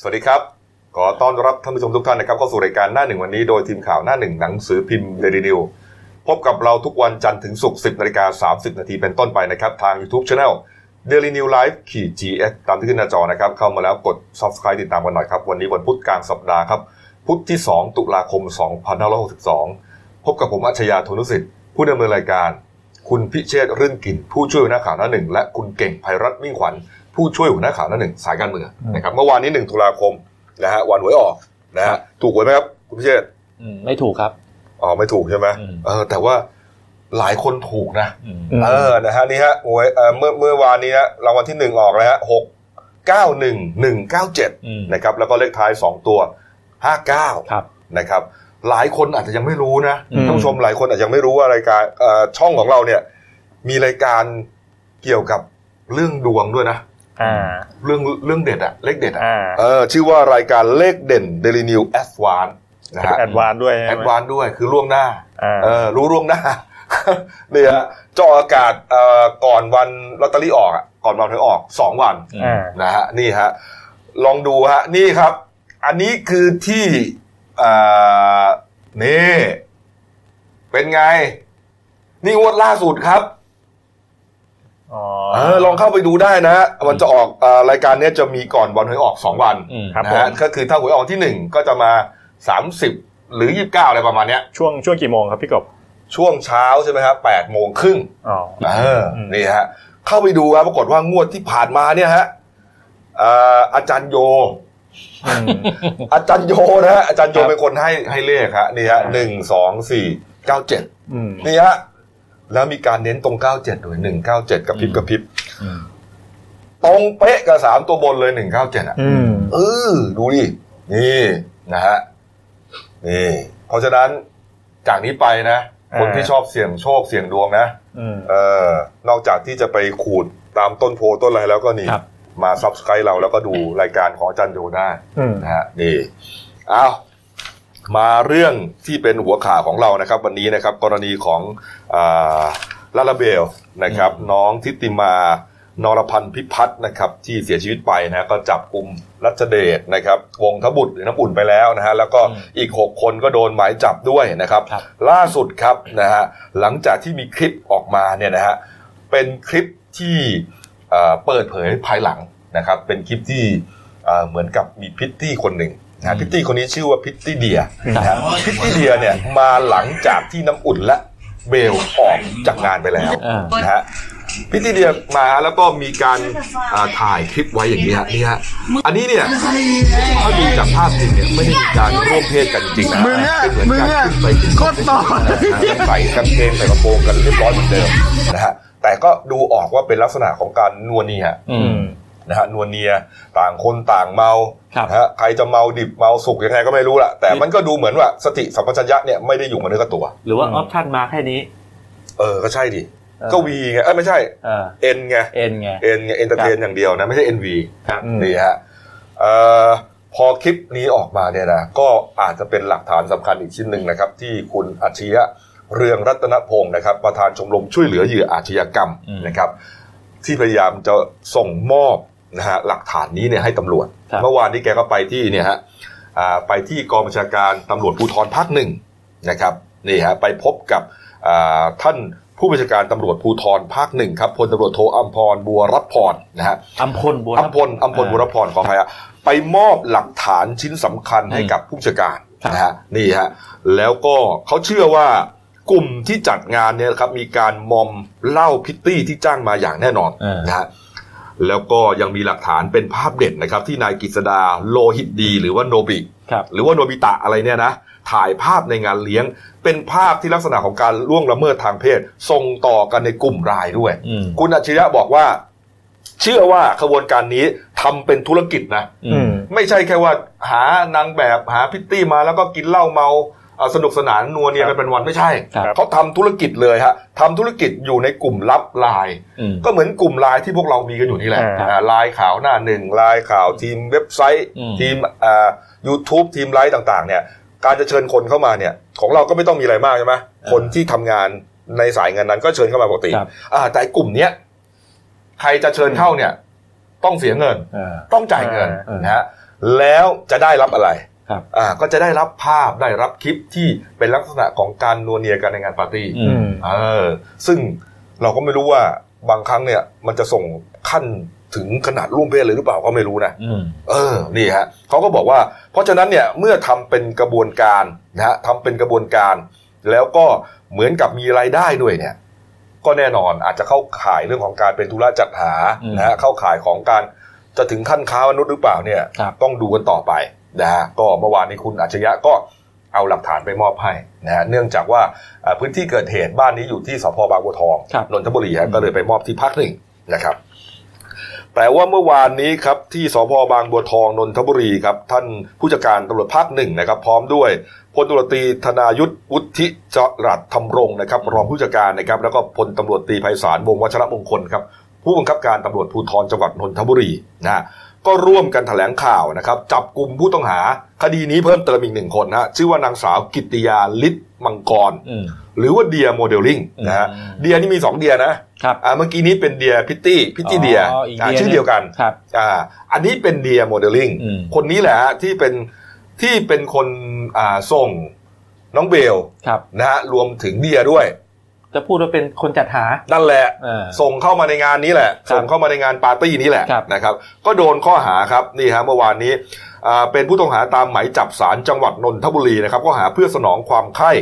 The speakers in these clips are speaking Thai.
สวัสดีครับ ขอต้อนรับท่านผู้ชมทุกท่านนะครับเข้าสู่รายการหน้าหนึ่งวันนี้โดยทีมข่าวหน้าหนึ่งหนังสือพิมพ์เดลินิวพบกับเราทุกวันจันทร์ถึงศุกร์10นาฬิกา30 นาทีเป็นต้นไปนะครับ ทาง YouTube Channel Daily New Life ขีด GS ตามที่ขึ้นหน้าจอนะครับ เข้ามาแล้วกด Subscribe ติดตามกันหน่อยครับ วันนี้วันพุธกลางสัปดาห์ครับ พุธที่ 2 ตุลาคม 2562 พบกับผมอัจฉริยะธนุสิทธิ์ผู้ดำเนินรายการ คุณพิเชษรื่นกินผู้ช่วยหัวหน้าข่าวหน้าหนึ่งและคุณเก่งภัยรัตน์มิ่งขวัญ ผู้ช่วยหัวหน้าข่าวหน้าหนึ่งสายการเมืองนะครับเมื่อวานนี้1ตุลาคมนะฮะวันหวยออกนะฮะถูกหวยไหมครับคุณพิเชษฐ์อืมไม่ถูกครับอ๋อไม่ถูกใช่ไหมอืมเออแต่ว่าหลายคนถูกนะอืมเออนะฮะนี่ฮะหวยเอ่อเมื่อเมื่อวานนี้ฮะรางวัลที่หนึ่งออกแล้วฮะหกเก้าหนึ่งหนึ่งเก้าเจ็ดอืมนะครับแล้วก็เลขท้ายสองตัวห้าเก้าครับนะครับหลายคนอาจจะยังไม่รู้นะอืมท่านผู้ชมหลายคนอาจจะยังไม่รู้ว่ารายการเอ่อช่องของเราเนี่ย มีรายการเกี่ยวกับเรื่องดวงด้วยนะ อ่าเรื่องเรื่องเด็ดอะเลขเด็ดอะอ่าเออชื่อว่ารายการเลขเด่น Daily New Advance นะฮะแอดวานด้วยใช่แอไหมดวานด้วยคือล่วงหน้าอ่าเออรู้ล่วงหน้าเนี่ยฮะเจาะอากาศเอ่อก่อนวันลอตเตอรี่ออกอะก่อนวันหวยออกสองวันอ่านะฮะนี่ฮะลองดูฮะนี่ครับ อันนี้คือที่เอ่อนี่เป็นไง นี่งวดล่าสุดครับอ๋อเออ ลองเข้าไปดูได้นะฮะมันจะออกเอ่อรายการเนี้ยจะมีก่อนวันหวยออกสองวันอืมครับนะผมฮะก็คือถ้าหวยออกที่หนึ่งก็จะมาสามสิบหรือยี่สิบเก้าอะไรประมาณเนี้ยช่วงช่วงกี่โมงครับพี่กบช่วงเช้าใช่ไหมครับแปดโมงครึ่งอ๋อเออมนี่ฮะเข้าไปดูครับปรากฏว่างวดที่ผ่านมาเนี่ยฮะเอ่ออาจารย์โยอืมอาจารย์โยนะฮะอาจารย์โยเป็นคนให้ให้เลขฮะนี่ฮะหนึ่งสองสี่เก้าเจ็ดอืมนี่ฮะ แล้วมีการเน้นตรงเก้าเจ็ดด้วยหนึ่งเก้าเจ็ดกับพริบกับพริบอืมตรงเป๊ะกับสามตัวบนเลยหนึ่งเก้าเจ็ดอะอืมเออดูดิ นี่นะฮะ นี่ เพราะฉะนั้นจากนี้ไปนะ คนที่ชอบเสี่ยงโชคเสี่ยงดวงนะอืมเออนอกจากที่จะไปขูดตามต้นโพต้นอะไรแล้วก็นี่ครับมา subscribe เราแล้วก็ดูรายการของอาจารย์โยได้อืมนะฮะ นี่ เอา มาเรื่องที่เป็นหัวข่าวของเรานะครับวันนี้นะครับกรณีของอ่าลาลาเบลนะครับน้องฐิติมานรพันธ์พิพัฒน์นะครับที่เสียชีวิตไปนะก็จับกุมรัชเดชนะครับวงศ์ทะบุตรหรือน้ำอุ่นไปแล้วนะฮะแล้วก็อืมอีก 6 คนก็โดนหมายจับด้วยนะครับครับ ล่าสุดครับนะฮะหลังจากที่มีคลิปออกมาเนี่ยนะฮะเป็นคลิปที่เอ่อเปิดเผยภายหลังนะครับเป็นคลิปที่เอ่อเหมือนกับมีพริตตี้คนหนึ่ง นะฮะพริตตี้คนนี้ชื่อว่าพริตตี้เดียนะฮะพริตตี้เดียเนี่ยมาหลังจากที่น้ำอุ่นและเบลออกจากงานไปแล้วอ่านะฮะพริตตี้เดียมาแล้วก็มีการอ่าถ่ายคลิปไว้อย่างนี้ฮะนี่ฮะอันนี้เนี่ยถ้าดูจากภาพจริงเนี่ยไม่ได้มีการร่วมเพศกันจริงๆนะมึงอะเป็นเหมือนการขึ้นไปขึ้นโคตรต่อยังใส่กางเกงใส่กระโปรงกันเรียบร้อยเหมือนเดิมนะฮะแต่ก็ดูออกว่าเป็นลักษณะของการนัวเนียอือืมม นะฮะนัวเนียต่างคนต่างเมาครับนะฮะใครจะเมาดิบเมาสุกยังไงก็ไม่รู้ละแต่มันก็ดูเหมือนว่าสติสัมปชัญญะเนี่ยไม่ได้อยู่กับเนื้อกับตัว หรือว่าอือ option มาแค่นี้ เออก็ใช่ดิเออก็ V ไงเอ้ยไม่ใช่เออ N ไง N ไง N ไง entertain อย่างเดียวนะไม่ใช่ NV ครับอืมนี่ฮะเอ่อพอคลิปนี้ออกมาเนี่ยนะก็อาจจะเป็นหลักฐานสำคัญอีกชิ้นหนึ่งนะครับ ที่คุณอาชญะเรืองรัตนพงศ์นะครับ ประธานชมรมช่วยเหลือเหยื่ออาชญากรรมอืมนะครับ ที่พยายามจะส่งมอบ นะฮะหลักฐานนี้เนี่ยให้ตำรวจครับเมื่อวานนี้แกก็ไปที่เนี่ยฮะอ่าไปที่กองบัญชาการตำรวจภูธรภาคหนึ่งนะครับนี่ฮะไปพบกับอ่าท่านผู้บัญชาการตำรวจภูธรภาคหนึ่งครับพลตำรวจโทอัมพรบัวรับพรนะฮะอัมพลบัวอัมพลอัมพลบุรพรขออภัยฮะไปมอบหลักฐานชิ้นสำคัญให้กับผู้บัญชาการครับนะฮะนี่ฮะแล้วก็เขาเชื่อว่ากลุ่มที่จัดงานเนี่ยครับมีการมอมเหล้าพิตตี้ที่จ้างมาอย่างแน่นอนเออนะฮะ แล้วก็ยังมีหลักฐานเป็นภาพเด็ดนะครับ ที่นายกฤษดาโลหิตดี หรือว่าโนบิครับหรือว่าโนบิตะอะไรเนี่ยนะถ่ายภาพในงานเลี้ยง เป็นภาพที่ลักษณะของการล่วงละเมิดทางเพศส่งต่อกันในกลุ่มรายด้วยอืมคุณอัจฉริยะบอกว่า เชื่อว่าขบวนการนี้ทำเป็นธุรกิจนะอือืมมไม่ใช่แค่ว่า หานางแบบหาพริตตี้มาแล้วก็กินเหล้าเมาเอ่อ สนุกสนานนัวเนียกันเป็นวันไม่ใช่ครับเขาทำธุรกิจเลยฮะทำธุรกิจอยู่ในกลุ่มลับไลน์อืมก็เหมือนกลุ่มไลน์ที่พวกเรามีกันอยู่นี่แหละอ่าอ่าไลน์ข่าวหน้าหนึ่งไลน์ข่าวทีมเว็บไซต์อืมทีมอ่า YouTube ทีมไลฟ์ต่าง ๆ เนี่ย การจะเชิญคนเข้ามาเนี่ย ของเราก็ไม่ต้องมีอะไรมากใช่ไหมคนที่ทำงานในสายงานนั้นก็เชิญเข้ามาปกติครับอ่าแต่กลุ่มเนี้ยใครจะเชิญเข้าเนี่ย ต้องเสียเงินเออต้องจ่ายเงินอ่านะฮะแล้วจะได้รับอะไรครับ อ่าก็จะได้รับภาพได้รับคลิปที่เป็นลักษณะของการนัวเนียกันในงานปาร์ตี้อือืมมเออซึ่งเราก็ไม่รู้ว่าบางครั้งเนี่ยมันจะส่งขั้นถึงขนาดร่วมเพศเลยหรือเปล่าก็ไม่รู้นะอืมเออ นี่ฮะเขาก็บอกว่า เพราะฉะนั้นเนี่ยเมื่อทำเป็นกระบวนการนะฮะทำเป็นกระบวนการ แล้วก็เหมือนกับมีรายได้ด้วยเนี่ย ก็แน่นอนอาจจะเข้าข่ายเรื่องของการเป็นธุระจัดหาอืมนะฮะเข้าข่ายของการจะถึงขั้นค้ามนุษย์หรือเปล่าเนี่ยครับต้องดูกันต่อไป นะฮะก็เมื่อวานนี้คุณอัจฉริยะก็เอาหลักฐานไปมอบให้นะฮะเนื่องจากว่าเอ่อพื้นที่เกิดเหตุบ้านนี้อยู่ที่สพบางบัวทองครับนนทบุรีฮะก็เลยไปมอบที่พักหนึ่งนะครับ แต่ว่าเมื่อวานนี้ครับที่สพบางบัวทองนนทบุรีครับท่านผู้บัญชาการตำรวจภาคหนึ่งนะครับ พร้อมด้วยพลตำรวจตรีธนายุทธวุฒิจรัสธรรมรงค์นะครับ รองผู้บัญชาการนะครับ แล้วก็พลตำรวจตรีไพศาลวงศ์วัชรมงคลครับผู้บังคับการตำรวจภูธรจังหวัดนนทบุรีนะฮะ ก็ร่วมกันแถลงข่าวนะครับจับกลุ่มผู้ต้องหา คดีนี้เพิ่มเติมอีกหนึ่งคนนะฮะชื่อว่านางสาวกิตติยาลิศมังกรอืมหรือว่าเดียโมเดลลิ่งนะฮะอืมเดียนี่มีสองเดียนะครับอ่าเมื่อกี้นี้เป็นเดียพริตตี้พริตตี้เดียอ๋ออีกอ่าเดียชื่อเดียวกันครับอ่าอันนี้เป็นเดียโมเดลลิ่งอืมคนนี้แหละฮะที่เป็นที่เป็นคนอ่าส่งน้องเบลครับนะฮะรวมถึงเดียด้วย จะพูดว่าเป็นคนจัดหา นั่นแหละเออส่งเข้ามาในงานนี้แหละครับส่งเข้ามาในงานปาร์ตี้นี้แหละครับนะครับ ก็โดนข้อหาครับนี่ฮะเมื่อวานนี้อ่าเป็นผู้ต้องหาตามหมายจับศาลจังหวัดนนทบุรีนะครับข้อหาเพื่อสนองความใคร่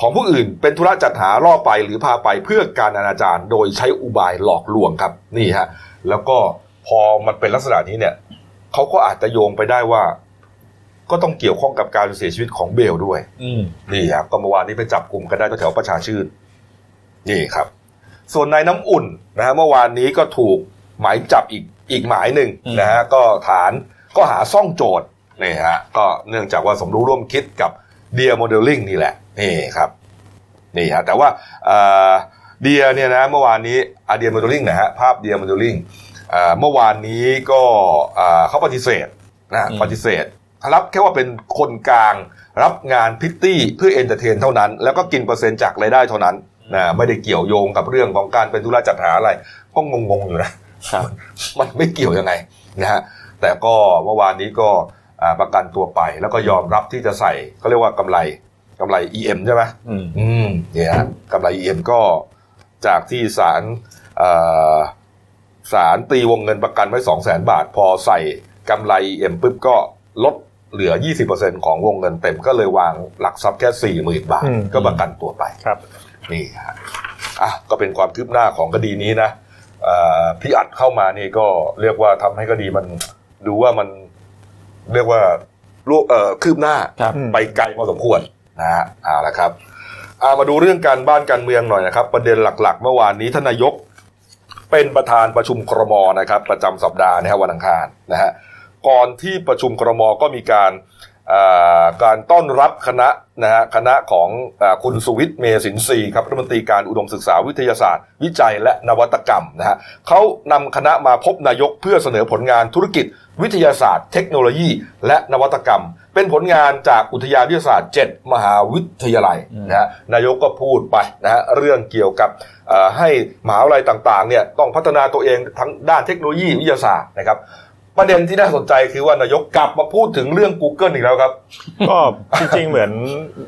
ของผู้อื่นเป็นธุระจัดหาล่อไปหรือพาไปเพื่อการอนาจารโดยใช้อุบายหลอกลวงครับนี่ฮะแล้วก็พอมันเป็นลักษณะนี้เนี่ยเขาก็อาจจะโยงไปได้ว่า ก็ต้องเกี่ยวข้องกับการเสียชีวิตของเบลด้วยอืมนี่ครับก็เมื่อวานนี้ไปจับกลุ่มกันได้แถวๆประชาชื่น นี่ครับ ส่วนนายน้ำอุ่นนะฮะเมื่อวานนี้ก็ถูกหมายจับอีกอีกหมายหนึ่งอืมนะฮะก็ฐานก็หาซ่องโจรนี่ฮะก็เนื่องจากว่าสมรู้ร่วมคิดกับเดียโมเดลลิ่งนี่แหละนี่ครับนี่ฮะแต่ว่าเดียเนี่ยนะเมื่อวานนี้อาเดียโมเดลลิ่งนะฮะภาพเดียโมเดลลิ่งเมื่อวานนี้ก็อ่าเขาปฏิเสธนะอืมปฏิเสธรับแค่ว่าเป็นคนกลางรับงานพริตตี้เพื่อ entertain เท่านั้น แล้วก็กินเปอร์เซ็นต์จากรายได้เท่านั้น นะไม่ได้เกี่ยวโยงกับเรื่องของการเป็นธุระจัดหาอะไร ก็งงๆอยู่นะครับมันไม่เกี่ยวยังไงนะฮะแต่ก็เมื่อวานนี้ก็อ่าประกันตัวไป แล้วก็ยอมรับที่จะใส่เขาเรียกว่ากำไรกำไร EM ใช่ไหมอืมอืมเนี่ยฮะกำไร EM ก็จากที่ศาลเอ่อศาลตีวงเงินประกันไว้สองแสนบาท พอใส่กำไร EM ปุ๊บก็ลดเหลือ 20%ของวงเงินเต็มก็เลยวางหลักทรัพย์แค่ 40,000 บาทอืมก็ประกันตัวไปครับ นี่ฮะอะก็เป็นความคืบหน้าของคดีนี้นะเอ่อพี่อัดเข้ามานี่ก็เรียกว่าทำให้คดีมันดูว่ามันเรียกว่ารูปเอ่อคืบหน้าครับอืมไปไกลพอสมควรนะฮะเอาละครับเอามาดูเรื่องการบ้านการเมืองหน่อยนะครับ ประเด็นหลักๆ เมื่อวานนี้ท่านนายกเป็นประธานประชุมครมนะครับ ประจำสัปดาห์นะฮะวันอังคารนะฮะก่อนที่ประชุมครมก็มีการอ่า การต้อนรับคณะนะฮะคณะของอคุณสุวิทย์เมสินทรีครับรัฐมนตรีการอุดมศึกษาวิทยาศาสตร์ วิจัยและนวัตกรรมนะฮะเขานำคณะมาพบนายกเพื่อเสนอผลงานธุรกิจ วิทยาศาสตร์ เทคโนโลยี และนวัตกรรม เป็นผลงานจากอุทยานวิทยาศาสตร์ 7 มหาวิทยาลัยนะฮะนายกก็พูดไปนะฮะเรื่องเกี่ยวกับให้มหาวิทยาลัยต่างๆเนี่ยต้องพัฒนาตัวเองทั้งด้านเทคโนโลยีวิทยาศาสตร์นะครับ ประเด็นที่น่าสนใจคือว่านายกกลับมาพูดถึงเรื่อง Google อีกแล้วครับ ก็จริงๆเหมือน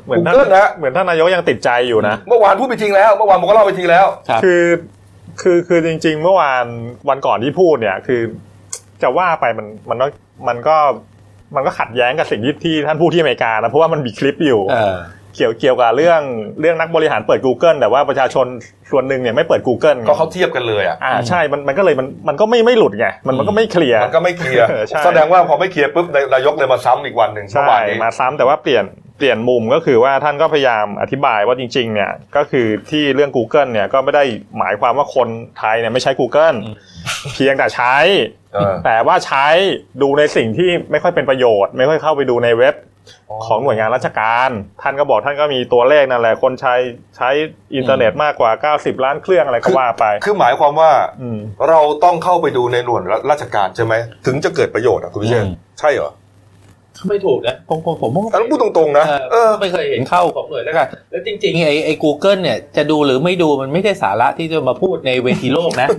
เหมือนท่าน Google นะ เหมือนท่านนายกยังติดใจอยู่นะ เมื่อวานพูดไปทิ้งแล้ว เมื่อวานผมก็เล่าไปทิ้งแล้ว ครับคือคือคือจริง ๆ เมื่อวานวันก่อนที่พูดเนี่ย คือ จะว่าไปมันมันก็มันก็มันก็ขัดแย้งกับสิ่งที่ที่ท่านพูดที่อเมริกานะเพราะว่ามันมีคลิปอยู่ เออ เกี่ยวเกี่ยวกับเรื่องเรื่องนักบริหารเปิด Google แต่ว่าประชาชนส่วนหนึ่งเนี่ยไม่เปิด Google ก็เขาเทียบกันเลยอะอ่าใช่มันมันก็เลยมันมันก็ไม่ไม่หลุดไงมันมันก็ไม่เคลียร์มันก็ไม่เคลียร์เออใช่แสดงว่าพอไม่เคลียร์ปุ๊บนายกเลยมาซ้ำอีกวันหนึ่งเมื่อใช่วานนี้มาซ้ำแต่ว่าเปลี่ยนเปลี่ยนมุมก็คือว่าท่านก็พยายามอธิบายว่าจริง ๆ เนี่ยก็คือที่เรื่อง Google เนี่ยก็ไม่ได้หมายความว่าคนไทยเนี่ยไม่ใช้ Google อืมเพียงแต่ใช้เออแต่ว่าใช้ดูในสิ่งที่ไม่ค่อยเป็นประโยชน์ ไม่ค่อยเข้าไปดูในเว็บ ของหน่วยงานราชการ ท่านก็บอกท่านก็มีตัวเลขนั่นแหละคนใช้ใช้อินเทอร์เน็ตมากกว่า 90 ล้านเครื่องอะไรก็ว่าไป คือหมายความว่าอืมเราต้องเข้าไปดูในหน่วยราชการใช่ไหม ถึงจะเกิดประโยชน์อะคุณพิเชษอืมใช่เหรอไม่ถูกนะผมผมผมว่าอันนั้นพูดตรงๆนะเอเอออไม่เคยเห็นเข้าของหน่วยแล้วกันแล้วจริงๆไอ้ไอ้ Google เนี่ยจะดูหรือไม่ดูมันไม่ใช่สาระที่จะมาพูดในเวทีโลกนะ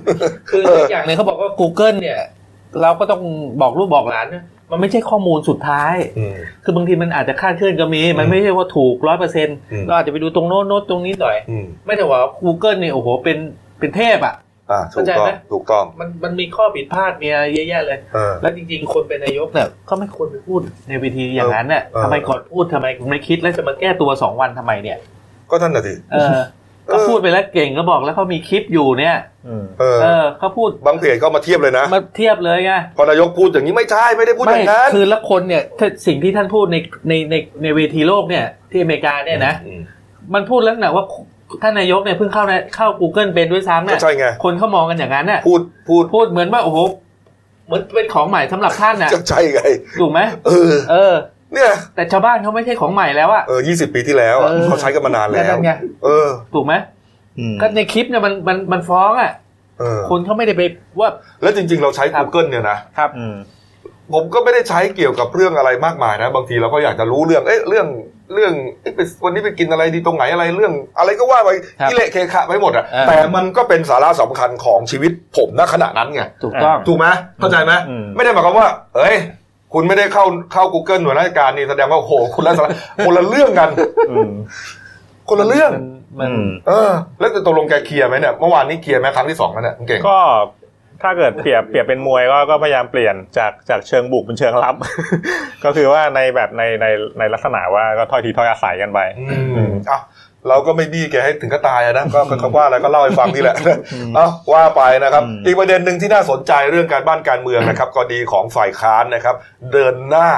คือเอออย่างหนึงเขาบอกว่า Google เนี่ย เราก็ต้องบอกลูกบอกหลานนะ มันไม่ใช่ข้อมูลสุดท้ายอืมคือบางทีมันอาจจะคลาดเคลื่อนก็มี มันไม่ใช่ว่าถูกร้อยเปอร์เซ็นต์อืมเราอาจจะไปดูตรงโน้นโน้นตรงนี้หน่อยอืมไม่แต่ว่า Google เนี่ยโอ้โหเป็นเป็นเทพอะอ่าถูกเข้าใจต้องไหมถูกต้องมันมันมีข้อผิดพลาดมีอะไรเยอะแยะเลยเออแล้วจริงๆ คนเป็นนายกเนี่ยก็ไม่ควรไปพูดในเวทีอย่างนั้นน่ะเออทำไมก่อนพูดทำไมคุณไม่คิดแล้วจะมาแก้ตัวสองวันทำไมเนี่ย ก็ท่านน่ะสิเออ ก็พูดไปแล้วเก่งก็บอกแล้วเขามีคลิปอยู่เนี่ยอืมเออเออเขาพูดบางเพจก็มาเทียบเลยนะมาเทียบเลยไงพอนายกพูดอย่างนี้ไม่ใช่ไม่ได้พูดอไม่ย่างนั้นคือละคนเนี่ยถ้าสิ่งที่ท่านพูดในในในในเวทีโลกเนี่ย ที่อเมริกาเนี่ยนะอืมมันพูดแล้วนะว่าท่านนายกเนี่ยเพิ่งเข้าในเข้า Google เป็นด้วยซ้ำก็เนี่ยใช่ไงคนเขามองกันอย่างนั้นน่ะพูดพูดพูดเหมือนว่าโอ้โหเหมือนเป็นของใหม่สำหรับท่านน่ะก็ใช่ไงถูกไหมเออเออ เนี่ย แต่ชาวบ้านเขาไม่ใช่ของใหม่แล้วอะเออยี่สิบปีที่แล้วอะเออ เขาใช้กันมานานแล้ว นั่นไงเออถูกไหมอืมก็ในคลิปเนี่ยมันมันมันฟ้องอะเออ คนเขาไม่ได้ไปว่า แล้วจริงๆ เราใช้ ครับ Google เนี่ยนะครับอืม ผมก็ไม่ได้ใช้เกี่ยวกับเรื่องอะไรมากมายนะ บางทีเราก็อยากจะรู้เรื่อง เอ๊ะเรื่องเรื่องเอ๊ะไปวันนี้ไปกินอะไรดีตรงไหนอะไรเรื่อง อะไรก็ว่าไปครับกิเลเคขะไปหมดอะเออ แต่มันก็เป็นสาระสำคัญของชีวิตผมณขณะนั้นไง ถูกต้อง ถูกไหมเข้าใจไหมอืม ไม่ได้หมายความว่า เอ้ย คุณไม่ได้เข้าเข้า Google หน่วยราชการนี่แสดงว่าโอ้โหคุณละสาระคนละเรื่องกันอืมคนละเรื่องมันมันอืมเออ แล้วจะตกลงแกเคลียร์ไหมเนี่ยเมื่อวานนี้เคลียร์ไหมครั้งที่สองแล้วเนี่ยคุณเก่งก็ถ้าเกิดเปรียบเปรียบเป็นมวยก็ก็พยายามเปลี่ยนจากจากเชิงบุกเป็นเชิงรับ ก็คือว่าในแบบในในในลักษณะว่าก็ถ้อยทีถ้อยอาศัยกันไปอืมอะ เราก็ไม่บี้แกให้ถึงก็ตายอะนะก็ก็ก็ว่าอะไรก็เล่าให้ฟังนี่แหละเอาว่าไปนะครับอืมอีกประเด็นหนึ่งที่น่าสนใจเรื่องการบ้านการเมืองนะครับก็ดีของฝ่ายค้านนะครับ เดินหน้า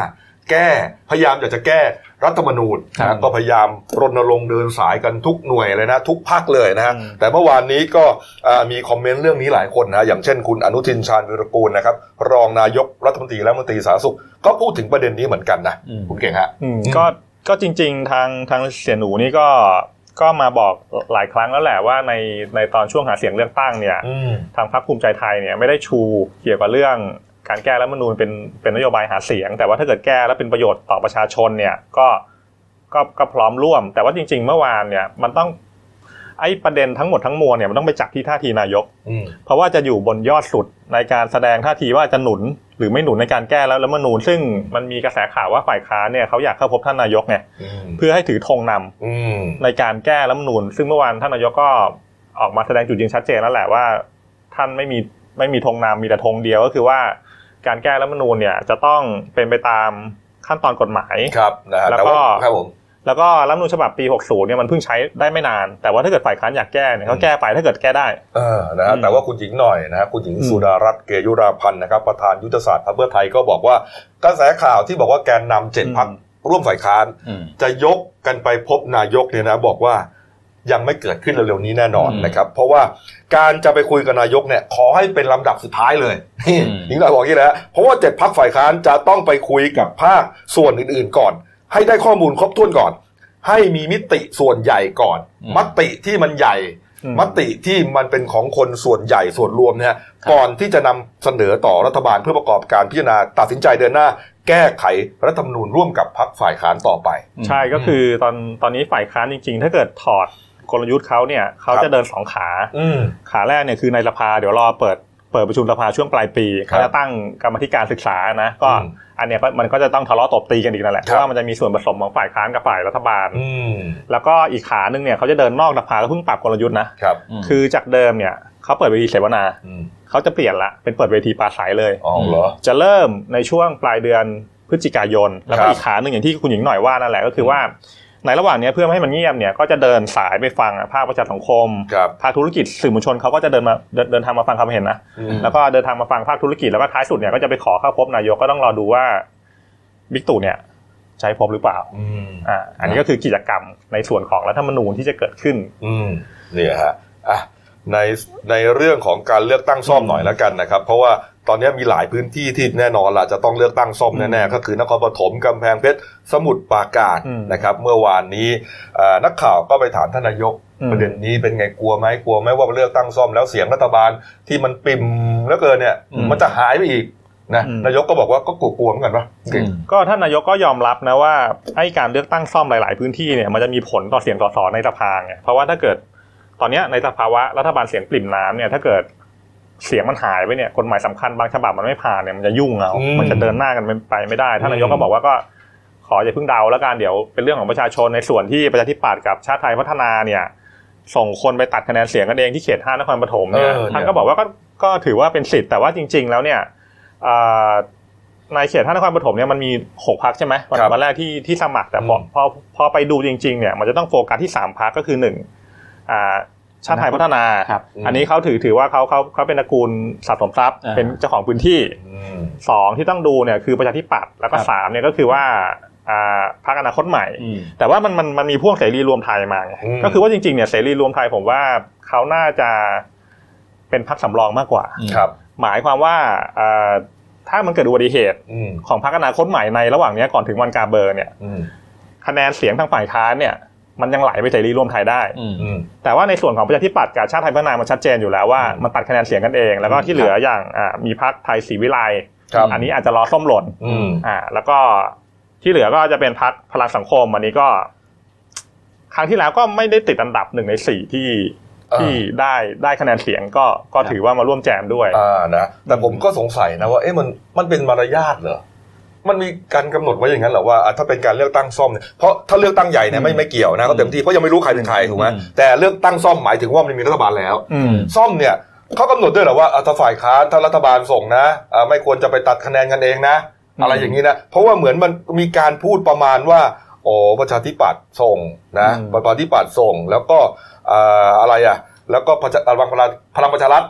แก้พยายามอยากจะแก้รัฐธรรมนูญครับนะก็พยายามรณรงค์เดินสายกันทุกหน่วยเลยนะ ทุกภาคเลยนะฮะอืมแต่เมื่อวานนี้ก็อ่ามีคอมเมนต์เรื่องนี้หลายคนนะอย่างเช่นคุณอนุทินชาญวิรกูลนะครับ รองนายกรัฐมนตรีและรัฐมนตรีสาธารณสุข ก็พูดถึงประเด็นนี้เหมือนกันนะอืมคุณเก่งฮะอืมก็ก็จริง ๆ ทางทางเสียหนูนี่ก็ ก็มาบอกหลายครั้งแล้วแหละว่าในในตอนช่วงหาเสียงเลือกตั้งเนี่ยอืมทางพรรคภูมิใจไทยเนี่ยไม่ได้ชูเกี่ยวกับเรื่องการแก้รัฐธรรมนูญเป็นเป็นนโยบายหาเสียง แต่ว่าถ้าเกิดแก้แล้วเป็นประโยชน์ต่อประชาชนเนี่ยก็ก็ก็พร้อมร่วม แต่ว่าจริง ๆ เมื่อวานเนี่ยมันต้องไอ้ประเด็นทั้งหมดทั้งมวลเนี่ยมันต้องไปจับที่ท่าทีนายกอืมเพราะว่าจะอยู่บนยอดสุดในการแสดงท่าทีว่าจะหนุน หรือไม่หนุนในการแก้แล้วรัฐธรรมนูญซึ่งมันมีกระแสข่าวว่าฝ่ายค้านเนี่ยเขาอยากเข้าพบท่านนายกไงอืมเพื่อให้ถือธงนำอืมในการแก้รัฐธรรมนูญซึ่งเมื่อวานท่านนายกก็ออกมาแสดงจุดยืนชัดเจนแล้วแหละว่า ท่านไม่มีไม่มีธงนำมีแต่ธงเดียวก็คือว่าการแก้รัฐธรรมนูญเนี่ยจะต้องเป็นไปตามขั้นตอนกฎหมายครับนะฮะแล้วแต่ก็ว่าครับผม แล้วก็รัฐธรรมนูญฉบับปี 60 เนี่ยมันเพิ่งใช้ได้ไม่นาน แต่ว่าถ้าเกิดฝ่ายค้านอยากแก้เนี่ยเขาแก้ไปถ้าเกิดแก้ได้เออนะฮะอืมแต่ว่าคุณหญิงหน่อยนะฮะคุณหญิงอืมสุดารัตน์เกยุราพันธ์นะครับประธานยุทธศาสตร์พรรคเพื่อไทยก็บอกว่ากระแสข่าวที่บอกว่าแกนนำเจ็ดพักร่วมฝ่ายค้านอืมจะยกกันไปพบนายกเนี่ยนะบอกว่ายังไม่เกิดขึ้นเร็วๆนี้แน่นอนอืมนะครับ เพราะว่าการจะไปคุยกับนายกเนี่ย ขอให้เป็นลำดับสุดท้ายเลยนี่อืมหญิงหน่อยบอกอย่างนี้นะเพราะว่าเจ็ดพักฝ่ายค้านจะต้องไปคุยกับภาคส่วนอื่นๆก่อน ให้ได้ข้อมูลครบถ้วนก่อน ให้มีมิติส่วนใหญ่ก่อนอืมมติที่มันใหญ่อืมมติที่มันเป็นของคนส่วนใหญ่ส่วนรวมเนี่ยก่อนที่จะนำเสนอต่อรัฐบาลเพื่อประกอบการพิจารณาตัดสินใจเดินหน้า แก้ไขรัฐธรรมนูญร่วมกับพรรคฝ่ายค้านต่อไป ใช่ก็คือตอนตอนนี้ฝ่ายค้านจริง ๆ ถ้าเกิดถอดกลยุทธ์เขาเนี่ยเขาครับจะเดินสองขาอืมขาแรกเนี่ยคือในสภาเดี๋ยวรอเปิดเปิดประชุมสภาช่วงปลายปีครับเขาจะตั้งกรรมธิการศึกษานะก็ อืมอันเนี้ยก็มันก็จะต้องทะเลาะตบตีกันอีกนั่นแหละคเพรับราะว่ามันจะมีส่วนผสมของฝ่ายค้านกับฝ่ายรัฐบาลอืมแล้วก็อีกขาหนึ่งเนี่ยเขาจะเดินนอกสภาก็เพิ่งปรับกลยุทธ์นะครับมคือจากเดิมเนี่ยเขาเปิดเวทีเสวนาอืมเขาจะเปลี่ยนละเป็นเปิดเวทีปราศัยเลยอ๋อเหรอจะเริ่มในช่วงปลายเดือนพฤศจิกายนแล้วครัก็บอีกขาหนึ่งอย่างที่คุณหญิงหน่อยว่านั่นแหละก็คือว่า ในระหว่างเนี้ยเพื่อไม่ให้มันเงียบเนี่ยก็จะเดินสายไปฟังอะภาคประชาสังคมครับภาคธุรกิจสื่อมวลชนเขาก็จะเดินมาเดินเดินทางมาฟังความเห็นนะอืมแล้วก็เดินทางมาฟังภาคธุรกิจแล้วก็ท้ายสุดเนี่ยก็จะไปขอเข้าพบนายกก็ต้องรอดูว่าบิ๊กตู่เนี่ยจะใช้พบหรือเปล่าอืมอ่าอันนี้ก็คือกิจกรรมในส่วนของรัฐธรรมนูญที่จะเกิดขึ้น อืมเนี่ยฮะอะในในเรื่องของการเลือกตั้งซ่อมหน่อยแล้วกันนะครับ เพราะว่า ตอนนี้มีหลายพื้นที่ที่แน่นอนล่ะจะต้องเลือกตั้งซ่อมแน่ๆก็คือนครปฐมกำแพงเพชรสมุทรปราการอืมนะครับเมื่อวานนี้เอ่อนักข่าวก็ไปถามท่านนายกอืมประเด็นนี้เป็นไงกลัวไหมกลัวไหมว่าเลือกตั้งซ่อมแล้วเสียงรัฐบาลที่มันปิ่มแล้วเกินเนี่ยอืมมันจะหายไปอีกนะอืมนายกก็บอกว่าก็กลัวๆเหมือนกันปะเก่งอืมก็ท่านนายกก็ยอมรับนะว่าไอ้การเลือกตั้งซ่อมหลาย ๆ พื้นที่เนี่ยมันจะมีผลต่อเสียงสสในสภาไงเพราะว่าถ้าเกิดตอนเนี้ยในสภาวะรัฐบาลเสียงปริ่มน้ำเนี่ยถ้าเกิด เสียงมันหายไปเนี่ยกฎหมายสำคัญบางฉบับมันไม่ผ่านเนี่ยมันจะยุ่งเอาอืมมันจะเดินหน้ากันไปไม่ได้ท่านนายกก็บอกว่าก็ขออย่าเพิ่งเดาแล้วกันเดี๋ยวเป็นเรื่องของประชาชนในส่วนที่ประชาธิปัตย์กับชาติไทยพัฒนาเนี่ย ส่งคนไปตัดคะแนนเสียงกันเองที่เขตห้านครปฐมเนี่ยเออเนี่ยท่านก็บอกว่าก็ก็ถือว่าเป็นสิทธิ์แต่ว่าจริง ๆ แล้วเนี่ยอ่าในเขตห้านครปฐมเนี่ยมันมีหกพักใช่ไหมวันครับวันแรกที่ที่สมัครแต่พออืมพอพอไปดูจริง ๆ เนี่ยมันจะต้องโฟกัสที่สามพักก็คือหนึ่งอ่า ชาติไทยพัฒนาครับอันนี้เขาถือถือว่าเขาเขาเขาเป็นตระกูลสะสมทรัพย์อ่าเป็นเจ้าของพื้นที่อืมสองที่ต้องดูเนี่ยคือประชาธิปัตย์แล้วก็ครับสามเนี่ยก็คือว่าอ่าพรรคอนาคตใหม่อืมแต่ว่ามันมันมันมีพวกเสรีรวมไทยมาไงอืมก็คือว่าจริงๆเนี่ยเสรีรวมไทยผมว่าเขาน่าจะเป็นพรรคสำรองมากกว่าอืมครับ หมายความว่าอ่าถ้ามันเกิดอุบัติเหตุอืมของพรรคอนาคตใหม่ในระหว่างเนี้ยก่อนถึงวันกาเบอร์เนี่ยอืมคะแนนเสียงทางฝ่ายค้านเนี่ย มันยังไหลไปเสรีรวมไทยได้อืมอืมแต่ว่าในส่วนของประชาธิปัตย์กับชาติไทยพัฒนามันชัดเจนอยู่แล้วว่าอืมมันตัดคะแนนเสียงกันเอง แล้วก็ที่เหลืออย่างอ่ามีพรรคไทยศรีวิไลครับอันนี้อาจจะรอส้มหล่นอืมอ่า แล้วก็ที่เหลือก็จะเป็นพรรคพลังสังคมอันนี้ก็ ครั้งที่แล้วก็ไม่ได้ติดอันดับหนึ่งในสี่ที่อ่าที่ได้ได้คะแนนเสียงก็ก็ถือว่ามาร่วมแจมด้วยอ่านะแต่ผมก็สงสัยนะว่าเอ๊ะมันมันเป็นมารยาทเหรอ มันมีการกำหนดไว้อย่างนั้นเหรอว่าอะถ้าเป็นการเลือกตั้งซ่อมเนี่ยเพราะถ้าเลือกตั้งใหญ่เนี่ยไม่ไม่เกี่ยวนะเขาเต็มที่เพราะยังไม่รู้ใครเป็นใครถูกไหมอืมแต่เลือกตั้งซ่อมหมายถึงว่ามันมีรัฐบาลแล้วอืมซ่อมเนี่ยเขากำหนดด้วยเหรอว่าอะถ้าฝ่ายค้านถ้ารัฐบาลส่งนะอะไม่ควรจะไปตัดคะแนนกันเองนะอืมอะไรอย่างนี้นะเพราะว่าเหมือนมันมีการพูดประมาณว่าโอ้ประชาธิปัตย์ส่งนะประชาธิปัตย์ส่ง แล้วก็อ่าอะไรอะแล้วก็พลังพลังพลังประชารัฐ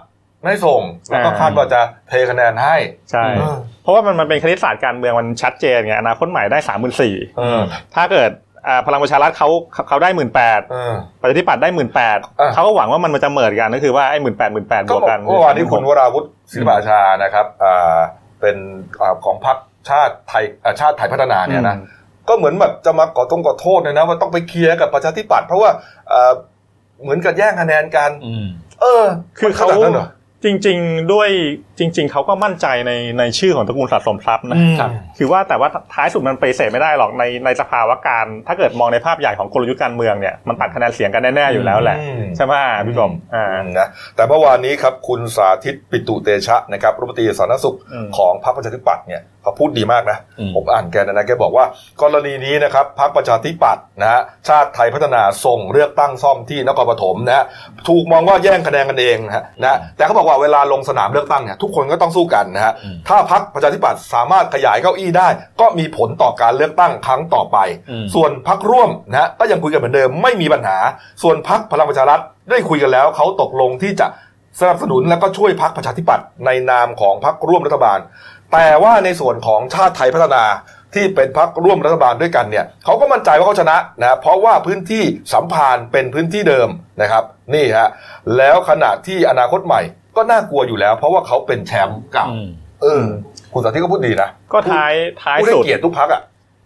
ไม่ส่งแล้วก็คาดว่าจะเทคะแนนให้ใช่เออเพราะว่ามันมันเป็นคณิตศาสตร์การเมืองมันชัดเจนไงอนาคตใหม่ได้สามหมื่นสี่เออถ้าเกิดอ่าพลังประชารัฐเขาเขาได้หมื่นแปดเออประชาธิปัตย์ได้หมื่นแปดอะเขาก็หวังว่ามันมันจะเหมิดกันก็คือว่าไอ้หมื่นแปดหมื่นแปดบก็วกบอกกันเมื่อวานนี้คุณวราวุฒิศิลปอาชานะครับอ่าเป็นอ่าของพรรคชาติไทยอ่าชาติไทยพัฒนาเนี่ยนะก็เหมือนแบบจะมาขอตรงขอโทษเลยนะว่าต้องไปเคลียร์กับประชาธิปัตย์เพราะว่าเอ่อเหมือนกับแย่งคะแนนกันอืมเออ คือเขา จริง ๆ ด้วยจริง ๆเขาก็มั่นใจในในชื่อของตระกูลสะสมทรัพย์นะครับคือว่าแต่ว่าท้ายสุดมันไปฏิเสธไม่ได้หรอกในในสภาวะการ ถ้าเกิดมองในภาพใหญ่ของกลยุทธ์การเมืองเนี่ยมันตัดคะแนนเสียงกันแน่ๆอยู่แล้วแหละอืมใช่ไหมพี่กรมอ่าอืมนะแต่เมื่อวานนี้ครับคุณสาธิตปิตุเตชะนะครับรัฐมนตรีสาธารณสุขอืมของพรรคประชาธิปัตย์เนี่ยเขาพูดดีมากนะอืมผมอ่านแกนะนะแกบอกว่ากรณีนี้นะครับพรรคประชาธิปัตย์นะฮะชาติไทยพัฒนาส่งเลือกตั้งซ่อมที่นครปฐมนะฮะถูกมองว่าแย่งคะแนนกันเองนะฮะนะแต่เขาบอกว่าเวลาลงสนามเลือกตั้งเนี่ยทุกคนก็ต้องสู้กันนะฮะอืมถ้าพรรคประชาธิปัตย์สามารถขยายเก้าอี้ได้ ก็มีผลต่อการเลือกตั้งครั้งต่อไปอืมส่วนพรรคร่วมนะฮะก็ยังคุยกันเหมือนเดิมไม่มีปัญหา ส่วนพรรคพลังประชารัฐได้คุยกันแล้วเขาตกลงที่จะสนับสนุนและก็ช่วยพรรคประชาธิปัตย์ในนามของพรรคร่วมรัฐบาล แต่ว่าในส่วนของชาติไทยพัฒนาที่เป็นพรรคร่วมรัฐบาลด้วยกันเนี่ยเขาก็มั่นใจว่าเขาชนะนะเพราะว่าพื้นที่สัมพันธ์เป็นพื้นที่เดิมนะครับ นี่ฮะแล้วขณะที่อนาคตใหม่ ก็น่ากลัวอยู่แล้ว เพราะว่าเขาเป็นแชมป์เก่าอืมเออ คุณสาธิตก็พูดดีนะก็ท้ายท้ายพูดให้สุดเกียรติทุกพรรคอะ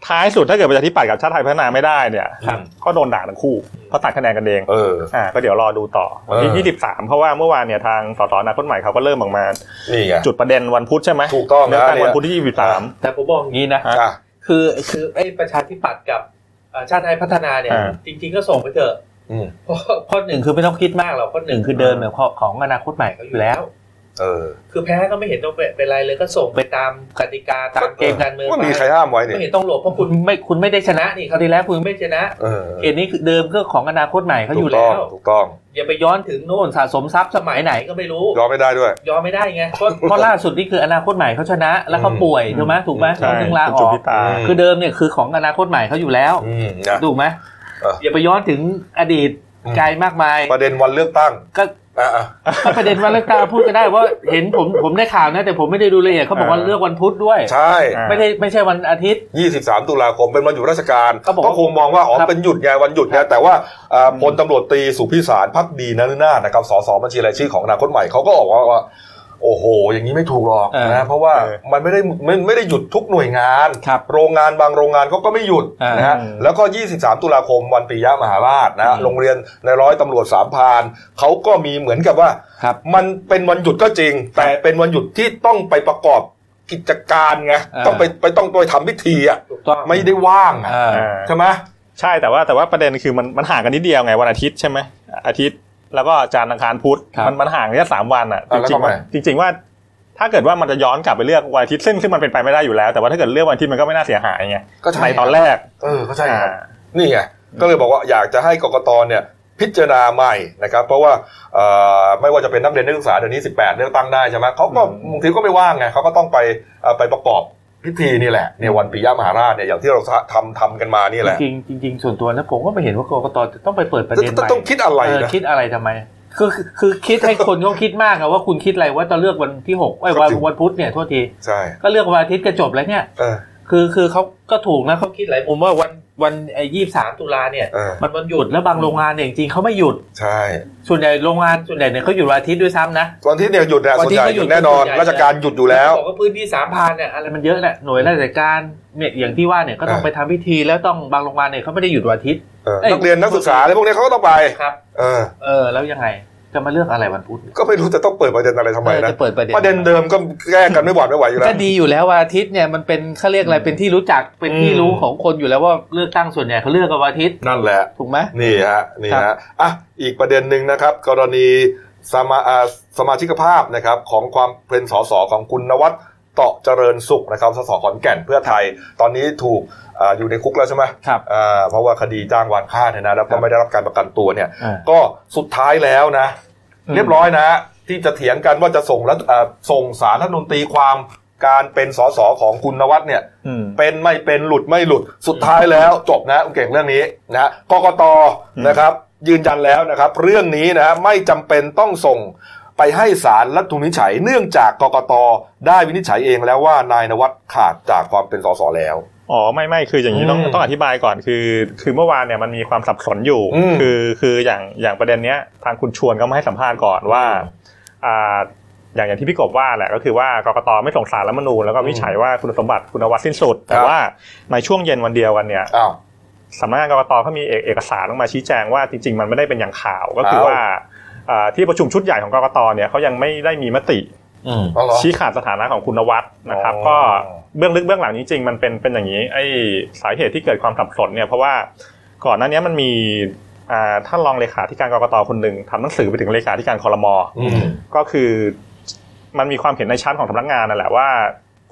ท้ายสุดถ้าเกิดประชาธิปัตย์กับชาติไทยพัฒนาไม่ได้เนี่ยครับก็โดนด่าทั้งคู่เพราะตัดคะแนนกันเองเอออ่าก็เดี๋ยวรอดูต่อวันที่เออยี่สิบสามเพราะว่าเมื่อวานเนี่ยทางสสอนาคตใหม่เขาก็เริ่มออกมานี่ไงจุดประเด็นวันพุธใช่ไหมถูกต้องนะเลือกตั้งเนี่ยวันพุธที่ยี่สิบสามแต่ผมบอกอย่างนี้นะอะคือคือไอ้ประชาธิปัตย์กับเอ่อชาติไทยพัฒนาเนี่ยอ่าจริง ๆก็ส่งไปเถอะ อืมเพราะเพราะหนึ่งคือไม่ต้องคิดมากหรอกเพราะหนึ่งคือเดิมเนี่ยของของอนาคตใหม่เขาอยู่แล้ว เออ คือแพ้ก็ไม่เห็นต้องเป็นเป็นไรเลยก็ส่งไปตามกติกาตามเกมการเมืองว่ามีไปใครห้ามไว้เนี่ยไม่เห็นต้องหลบเพราะคุณไม่คุณไม่ได้ชนะนี่คราวที่แล้วคุณไม่ชนะเออเกมนี้คือเดิมก็ของอนาคตใหม่เขาอยู่ถูกต้แล้องวถูกต้องอย่าไปย้อนถึงโน่นสะสมทรัพย์สมัยไหนก็ไม่รู้ยอมไม่ได้ด้วยยอมไม่ได้ไงเพราะเพราะล่าสุดนี่คืออนาคตใหม่เขาชนะ แล้วเขาป่วยถูกไหมถูกไหมใช่เขาถึงลาเป็นอจุดอกพิตาอืมคือเดิมเนี่ยคือของอนาคตใหม่เขาอยู่แล้วอืมนะถูกไหมเอออย่าไปย้อนถึงอดีตอืมไกลมากมาย ประเด็นวันเลือกตั้งก็อะอะก็ประเด็นวันเลือกตั้งพูดก็ได้ว่าเห็นผมผมได้ข่าวนะแต่ผมไม่ได้ดูละเอียดเขาบอกว่าอ่าเลือกวันพุธด้วย ใช่อ่าไม่ได้ไม่ใช่วันอาทิตย์ 23 ตุลาคมเป็นวันหยุดราชการเขาบอกว่าคงมองว่าอ๋อครับเป็นหยุดไงวันหยุดไงแต่ว่าอ่าพลตำรวจตรีสุพิสารพักดีนฤนาถนะครับสสบัญชีรายชื่อของอนาคตใหม่เขาก็บอกว่าว่า โอ้โห อย่างนี้ไม่ถูกหรอกเออนะเพราะว่าเออมันไม่ได้ไม่ไม่ได้หยุดทุกหน่วยงานครับโรงงานบางโรงงานเขาก็ไม่หยุดอ่านนะฮะอืมแล้วก็ 23 ตุลาคมวันปิยมหาราชนะฮะอืมโรงเรียนในร้อยตำรวจสามพรานเขาก็มีเหมือนกับว่าครับมันเป็นวันหยุดก็จริง แต่เป็นวันหยุดที่ต้องไปประกอบกิจการไงอ่าต้องไปไปต้องไปทำพิธีอะถูกต้องไม่ได้ว่างอะอ่าอ่าใช่ไหมใช่แต่ว่าแต่ว่าประเด็นคือมันมันห่างกันนิดเดียวไงวันอาทิตย์ใช่ไหมอาทิตย์ แล้วก็จานทร์อังคารพุธครับมันมันห่างแค่สามวันอะอะจแล้วริงๆทำไมว่าจริงๆว่า ถ้าเกิดว่ามันจะย้อนกลับไปเลือกวันอาทิตย์ซึ่งซึ่งมันเป็นไปไม่ได้อยู่แล้ว แต่ว่าถ้าเกิดเลือกวันอาทิตย์มันก็ไม่น่าเสียหายไงก็ใช่ในตอนแรก เออก็ใช่ครับอ่านี่ไงก็เลยบอกว่าอยากจะให้กกตเนี่ยพิจารณาใหม่นะครับ เพราะว่าเอ่อไม่ว่าจะเป็นนักเรียนนักศึกษาเดี๋ยวนี้ 18 เลือกตั้งได้ใช่ไหมเขาก็อืมบางทีก็ไม่ว่างไงเขาก็ต้องไปเอ่อไปประกอบ พิธีนี่แหละเนี่ยวันปิยมหาราชเนี่ยอย่างที่เราทำทำกันมานี่แหละ จริงๆจริงๆส่วนตัวนะผมก็ไม่เห็นว่ากกตจะต้องไปเปิดประเด็นใหต้องม่ต้องคิดอะไรเออนะคิดอะไรทำไมคือคือคือคิดให้คนเขาคิดมากอะว่าคุณคิดอะไรว่าจะเลือกวันที่หกไอ้ยก็วันจริงวันพุธเนี่ยโทษทีใช่ก็เลือกวันอาทิตย์ก็จบแล้วเนี่ยเออ คือคือเขาก็ถูกนะเขาคิดหลายมุมว่าวันวันไอ้ยี่สามตุลาเนี่ยเออมันวันหยุดแล้วบางโรงงานเนี่ยจริงๆเขาไม่หยุดใช่ส่วนใหญ่โรงงานส่วนใหญ่เนี่ยเขาหยุดวันอาทิตย์ด้วยซ้ำนะวันที่เนี่ยหยุดนะวันส่วนที่ใหญ่เขาหหยุยุดดแน่นอนส่วนใหญ่ราชการหยุดอยู่แล้วบอกว่าพื้นที่สามพันเนี่ยอะไรมันเยอะแหละหน่วยราชการเนี่ยอย่างที่ว่าเนี่ยก็ต้องเออไปทำพิธีแล้วต้องบางโรงงานเนี่ยเขาไม่ได้หยุดวันอาทิตย์เออเอ้ยนักเรียนนักศึกษาอะไรพวกนี้เขาก็ต้องไปครับเออเออแล้วยังไง จะมาเลือกอะไรวันพุธก็ไม่รู้จะต้องเปิดประเด็นอะไรทำไมเออนะจะเปิดประเด็นประเด็นเดิมก็แก้กันไม่หวาดไม่ไหวอยู่แล้วก็ดีอยู่แล้ววันอาทิตย์เนี่ยมันเป็นเขาเรียกอะไรเป็นที่รู้จักเป็นที่อืมรู้ของคนอยู่แล้วว่าเลือกตั้งส่วนใหญ่เขาเลือกกันวันอาทิตย์นั่นแหละถูกไหมนี่ฮะนี่ครัฮะบอะอีกประเด็นหนึ่งนะครับ กรณีสมาอ่าสมาชิกภาพนะครับของความเป็นสสของคุณนวัด เตาะเจริญสุขนะครับสสขอนแก่นเพื่อไทย ตอนนี้ถูกอ่าอยู่ในคุกแล้วใช่ไหมครับอ่าเพราะว่าคดีจ้างวานฆ่าเนี่ยนะแล้วก็ไม่ได้รับการประกันตัวเนี่ยอ่าก็สุดท้ายแล้วนะอืมเรียบร้อยนะ ที่จะเถียงกันว่าจะส่งแล้วอ่าส่งสารรัฐธรรมนูญตีความการเป็นสสของคุณนวัดเนี่ยอืมเป็นไม่เป็นหลุดไม่หลุดสุดท้ายแล้วจบนะคุณเก่งเรื่องนี้นะกกตอืมนะครับยืนยันแล้วนะครับ เรื่องนี้นะไม่จำเป็นต้องส่ง ไปให้ศาลรัฐธรรมนูญวินิจฉัยเนื่องจากกกตได้วินิจฉัยเองแล้วว่านายนวัดขาดจากความเป็นสสแล้ว อ๋อไม่ไม่คืออย่างนี้ต้องอืมต้องอธิบายก่อนคือ คือเมื่อวานเนี่ยมันมีความสับสนอยู่ อืม คือคืออย่างอย่างประเด็นเนี้ยทางคุณชวนก็มาให้สัมภาษณ์ก่อนว่าอ่าอย่างอย่างที่พี่กบว่าแหละก็คือว่ากกตไม่ส่งสารรัฐธรรมนูญแล้วก็วินิจฉัยว่าคุณสมบัติคุณนวัดสิ้นสุด แต่ครับว่าในช่วงเย็นวันเดียวกันเนี่ย อ้าว สำนักงานกรกตเขามีเอกเอกสารออกมาชี้แจงว่าจริง ๆ มันไม่ได้เป็นอย่างข่าวก็คืออ้าวว่าอ่า ที่ประชุมชุดใหญ่ของกรกตเนี่ยเขายังไม่ได้มีมติอืมเอาเหรอชี้ขาดสถานะของคุณนวัดนะครับอ๋อก็เบื้องลึกเบื้องหลังจริงๆมันเป็นเป็นอย่างนี้ไอ้สาเหตุที่เกิดความสับสนเนี่ยเพราะว่าก่อนหน้านี้มันมีอ่าท่านรองเลขาธิการกรกตคนหนึ่งทำหนังสือไปถึงเลขาธิการคอรมออืมก็คือมันมีความเห็นในชั้นของสำนักงานนั่นแหละว่า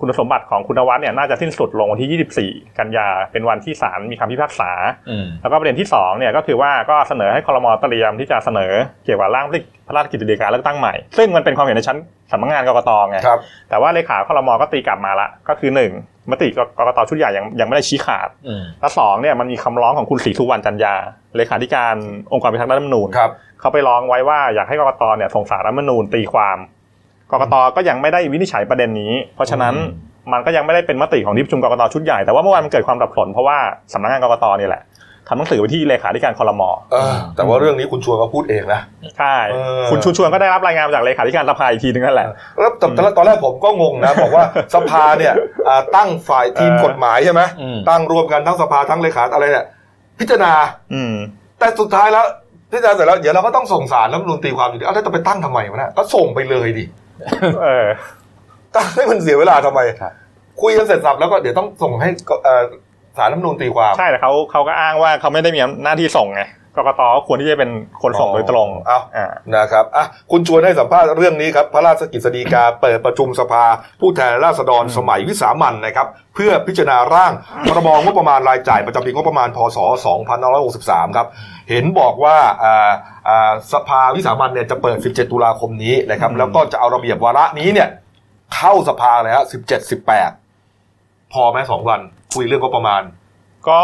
คุณสมบัติของคุณนวัดเนี่ยน่าจะสิ้นสุดลงวันที่ 24 กันยาเป็นวันที่ศาลมีคำพิพากษาอืมแล้วก็ประเด็นที่สองเนี่ยก็คือว่าก็เสนอให้คอรมอเตรียมที่จะเสนอเกี่ยวกับร่างพระราชกิจการเลือกตั้งใหม่ ซึ่งมันเป็นความเห็นในชั้นสำนักงานกรกตไงครับแต่ว่าเลขาคอรมอก็ตีกลับมาละก็คือหนึ่งมติกรกตชุดใหญ่ยังยังไม่ได้ชี้ขาดอืมและสองเนี่ยมันมีคำร้องของคุณศรีสุวรรณจันยาเลขาธิการองค์กรพิทักษ์รัฐธรรมนูญครับเขาไปร้องไว้ว่าอยากให้กรกตเนี่ยส่งสารรัฐธรรมนูญตีความ กรกตก็ยังไม่ได้วินิจฉัยประเด็นนี้ เพราะฉะนั้นมันก็ยังไม่ได้เป็นมติของที่ประชุมกรกตชุดใหญ่แต่ว่าเมื่อวานมันเกิดความสับสนเพราะว่าสำนักงานกรกตนี่แหละทำหนังสือไปที่เลขาธิการคอรมอเออแต่ว่าเรื่องนี้คุณชวนเขาพูดเองนะ ใช่เออคุณชูชวนก็ได้รับรายงานมาจากเลขาธิการสภาอีกทีนึงนั่นแหละ แล้วแต่แต่ตอนแรกผมก็งงนะ บอกว่าสภาเนี่ยอ่าตั้งฝ่ายทีมเออกฎหมายใช่ไหมอืมตั้งรวมกันทั้งสภาทั้งเลขาอะไรเนี่ยพิจารณาอืมแต่สุดท้ายแล้วพิจารณาเสร็จแล้วเดี๋ยวเราก็ต้องส่งสารแล้วรุนตีความอยู่ดีเอาแล้วจะไปตั้งทำไมวะเนี่ยก็ส่งไปเลยดิ เออตั้งให้มันเสียเวลาทำไมครับคุยกันเสร็จสับแล้วก็เดี๋ยวต้องส่งให้เอ่อสารรัฐธรรมนูญตีความ ใช่แต่เขาเขาก็อ้างว่าเขาไม่ได้มีหน้าที่ส่งไง กกตก็ควรที่จะเป็นคนส่งโดยตรงเอ้าอ่านะครับอะคุณชวนให้สัมภาษณ์เรื่องนี้ครับพระราชกิจสฎีกาเปิดประชุมสภา ผู้แทนราษฎรสมัยวิสามันนะครับเพื่อพิจารณาร่างพรบงบประมาณรายจ่ายประจำปีงบประมาณพศ 2563 ครับเห็นบอกว่าอ่าอ่าสภาวิสามันเนี่ยจะเปิด 17 ตุลาคมนี้นะครับอืมแล้วก็จะเอาระเบียบวาระนี้เนี่ยเข้าสภาเลยฮะ17 18 พอไหมสองวันคุยเรื่องงบประมาณ ก็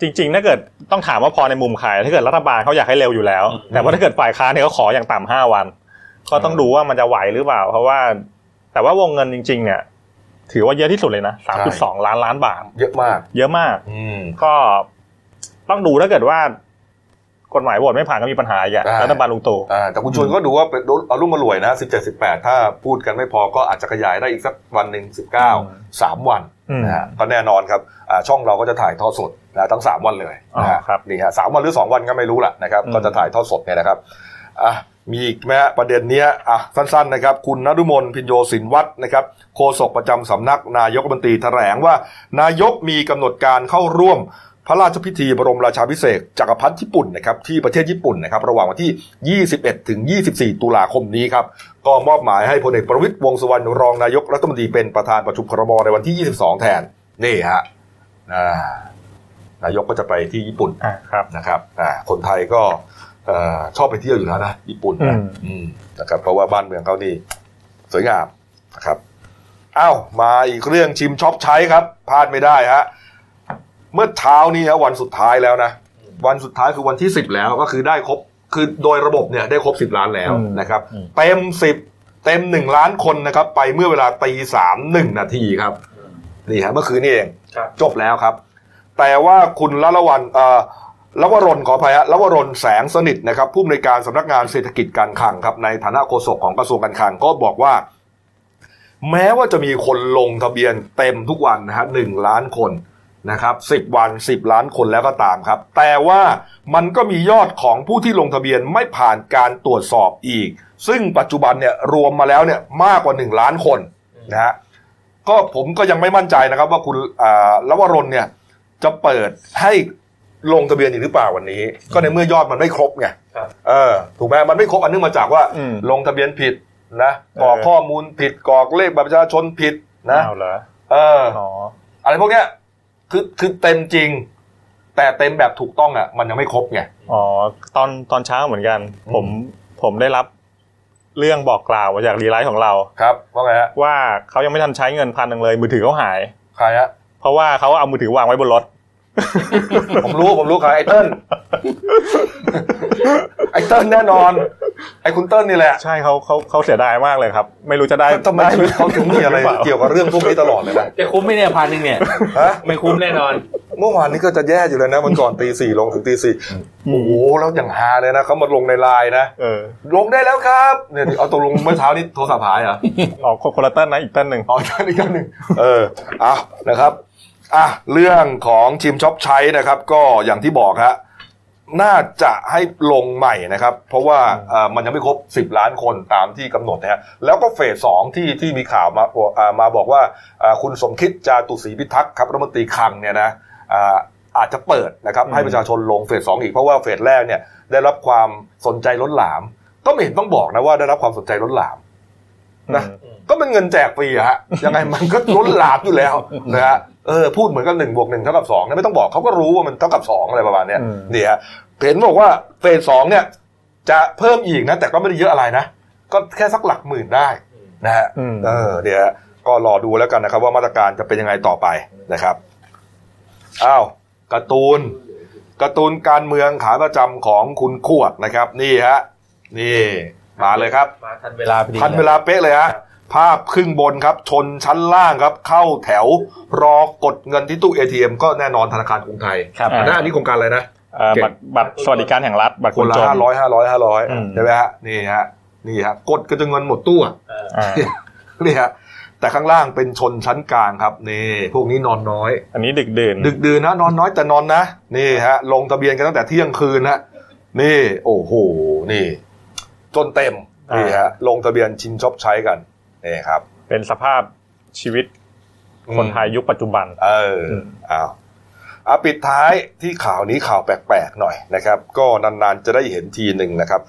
จริงๆ ถ้าเกิดต้องถามว่าพอในมุมใครถ้าเกิดรัฐบาลเขาอยากให้เร็วอยู่แล้ว แต่ว่าถ้าเกิดฝ่ายค้านเนี่ยเขาขออย่างต่ำห้าวัน ก็ต้องดูว่ามันจะไหวหรือเปล่า เพราะว่า แต่ว่าวงเงินจริง ๆ เนี่ย ถือว่าเยอะที่สุดเลยนะสามจุดสองล้านล้านบาท เยอะมาก เยอะมาก อืมก็ต้องดูถ้าเกิดว่า กฎหมายโหวตไม่ผ่านก็มีปัญหาอีกอะได้รัฐบาลลุงตู่อ่าแต่คุณชวนก็ดูว่าเป็นเอารุ่มมารวยนะสิบเจ็ดสิบแปดถ้าพูดกันไม่พอก็อาจจะขยายได้อีกสักวันหนึ่งสิบเก้าอืมสามวันอืมนะฮะก็แน่นอนครับอ่าช่องเราก็จะถ่ายทอดสดนะทั้งสามวันเลยนะฮะอ๋อครับนี่ฮะสามวันหรือสองวันก็ไม่รู้แหละนะครับ อืม ก็จะถ่ายทอดสดเนี่ยนะครับอะมีอีกไหมฮะประเด็นเนี้ยอะสั้นๆนะครับ คุณนฤมลพินโยสินวัฒน์นะครับโฆษกประจำสำนักนายกรัฐมนตรีแถลงว่า นายกมีกำหนดการเข้าร่วม พระราชพิธีบรมราชาภิเษกจักรพรรดิญี่ปุ่นนะครับที่ประเทศญี่ปุ่นนะครับระหว่างวันที่ 21 ถึง 24 ตุลาคมนี้ครับก็มอบหมายให้พลเอกประวิตยวงษ์สุวรรณรองนายกรัฐมนตรีเป็นประธานประชุมครมในวันที่ 22 แทนนี่ฮะอ่านายกก็จะไปที่ญี่ปุ่นอ่าครับนะครับอ่าคนไทยก็เอ่อชอบไปเที่ยวอยู่แล้วนะญี่ปุ่นนะอืมอืมนะครับเพราะว่าบ้านเมืองเขานี่สวยงามนะครับอ้าวมาอีกเรื่องชิมช็อปใช้ครับพลาดไม่ได้ฮะ เมื่อเช้านี้ฮะวันสุดท้ายแล้วนะ วันสุดท้ายคือวันที่สิบแล้วก็คือได้ครบคือโดยระบบเนี่ยได้ครบสิบล้านแล้วอืมนะครับอืมเต็มสิบเต็มหนึ่งล้านคนนะครับ ไปเมื่อเวลาตีสามหนึ่งนาทีครับนี่ฮะเมื่อคืนนี้เองครับจบแล้วครับ แต่ว่าคุณละละวันเอ่อละวรนขออภัยฮะละวรนแสงสนิทนะครับผู้อำนวยการสำนักงานเศรษฐกิจการคลังครับ ในฐานะโฆษกของกระทรวงการคลังก็บอกว่า แม้ว่าจะมีคนลงทะเบียนเต็มทุกวันนะฮะหนึ่งล้านคน นะครับสิบวันสิบล้านคนแล้วก็ตามครับ แต่ว่ามันก็มียอดของผู้ที่ลงทะเบียนไม่ผ่านการตรวจสอบอีก ซึ่งปัจจุบันเนี่ยรวมมาแล้วเนี่ยมากกว่าหนึ่งล้านคนนะฮะก็ผมก็ยังไม่มั่นใจนะครับ ว่าคุณอ่าลวรนเนี่ยจะเปิดให้ลงทะเบียนอีกหรือเปล่าวันนี้ ก็ในเมื่อยอดมันไม่ครบไงครับเออ ถูกไหมมันไม่ครบอันเนื่องมาจากว่าอืมลงทะเบียนผิดนะกรอกเออข้อมูลผิดกรอกเลขบัตรประชาชนผิดนะเอาเหรอเอออ๋ออะไรพวกเนี้ย คือคือเต็มจริง แต่เต็มแบบถูกต้องอะ มันยังไม่ครบไงอ๋อตอนตอนเช้าเหมือนกันอืมผมผมได้รับเรื่องบอกกล่าวมาจาก rewrite ของเราครับว่าไงฮะว่าเขายังไม่ทันใช้เงินพันหนึ่งเลย มือถือเขาหายใครฮะเพราะว่าเขาเอามือถือวางไว้บนรถ ผมรู้ผมรู้ใครไอ้เติ้ลไอ้เติ้ลแน่นอน ไอ้คุณเติ้ลนี่แหละ ใช่เขาเขาเขาเสียดายมากเลยครับ ไม่รู้จะได้ทำไมชีวิตเขาถึงมีอะไรหรือเปล่าเกี่ยวกับเรื่องพวกนี้ตลอดเลยนะจะคุ้มไหมเนี่ยพันหนึ่งเนี่ยฮะไม่คุ้มแน่นอน เมื่อวานนี้ก็จะแย่อยู่เลยนะมันก่อนตีสี่ลงถึงตีสี่โอ้โหแล้วอย่างฮาเลยนะเขามาลงในไลน์นะเออลงได้แล้วครับเนี่ยเอาตกลงเมื่อเช้านี้โทรศัพท์หายเหรอออกคนละเต้นนะอีกเต้นหนึ่งอ๋ออีกอันอีกอันหนึ่งเอออะนะครับ อะเรื่องของชิมช็อปใช้นะครับ ก็อย่างที่บอกฮะน่าจะให้ลงใหม่นะครับ เพราะว่าเอ่อมันยังไม่ครบ 10 ล้านคนตามที่กำหนดนะฮะแล้วก็เฟสสองที่ที่มีข่าวมาอ่ามาบอกว่าอ่าคุณสมคิดจาตุศรีพิทักษ์ครับรัฐมนตรีคลังเนี่ยนะอ่าอาจจะเปิดนะครับให้ประชาชนลงเฟสสองอีกเพราะว่าเฟสแรกเนี่ยได้รับความสนใจล้นหลาม ก็ไม่เห็นต้องบอกนะว่าได้รับความสนใจล้นหลามนะก็เป็นเงินแจกฟรีอะฮะยังไงมันก็ล้นหลามอยู่แล้วนะฮะ เออพูดเหมือนกับหนึ่งบวกหนึ่งเท่ากับสองนะไม่ต้องบอกเขาก็รู้ว่ามันเท่ากับสองอะไรประมาณเนี้ยอืมเนี่ยฮะเห็นบอกว่าเฟสสองเนี่ย จะเพิ่มอีกนะ แต่ก็ไม่ได้เยอะอะไรนะ ก็แค่สักหลักหมื่นได้นะฮะอืมเออเนี่ยฮะก็รอดูแล้วกันนะครับ ว่ามาตรการจะเป็นยังไงต่อไปนะครับอ้าวการ์ตูนการ์ตูนการเมืองขาประจำของคุณขวดนะครับ นี่ฮะนี่มาเลยครับมาทันเวลาพอดีทันเวลาเป๊ะเลยฮะ ภาพครึ่งบนครับ ชนชั้นล่างครับ เข้าแถวรอกดเงินที่ตู้ ATM ก็แน่นอนธนาคารกรุงไทยครับ อันนั้นอันนี้โครงการอะไรนะเอ่อบัตรบัตรสวัสดิการแห่งรัฐบัตรคคนนละจน ห้าร้อยห้าร้อยห้าร้อยอืม ใช่ไหมฮะนี่ฮะนี่ฮะกดก็จะเงินหมดตู้อะเอออ่านี่ฮะแต่ข้างล่างเป็นชนชั้นกลางครับนี่พวกนี้นอนน้อย อันนี้ดึกดื่น ดึกดื่นนะนอนน้อยแต่นอนนะนี่ฮะ ลงทะเบียนกันตั้งแต่เที่ยงคืนนะนี่ โอ้โหนี่ จนเต็มนี่ฮะลงทะเบียนชินช็อปใช้กัน นี่ครับ เป็นสภาพชีวิตคนไทยยุคปัจจุบัน เอออืมอ้าวอาปิดท้ายที่ข่าวนี้ข่าวแปลกๆหน่อยนะครับ ก็นานๆจะได้เห็นทีหนึ่งนะครับ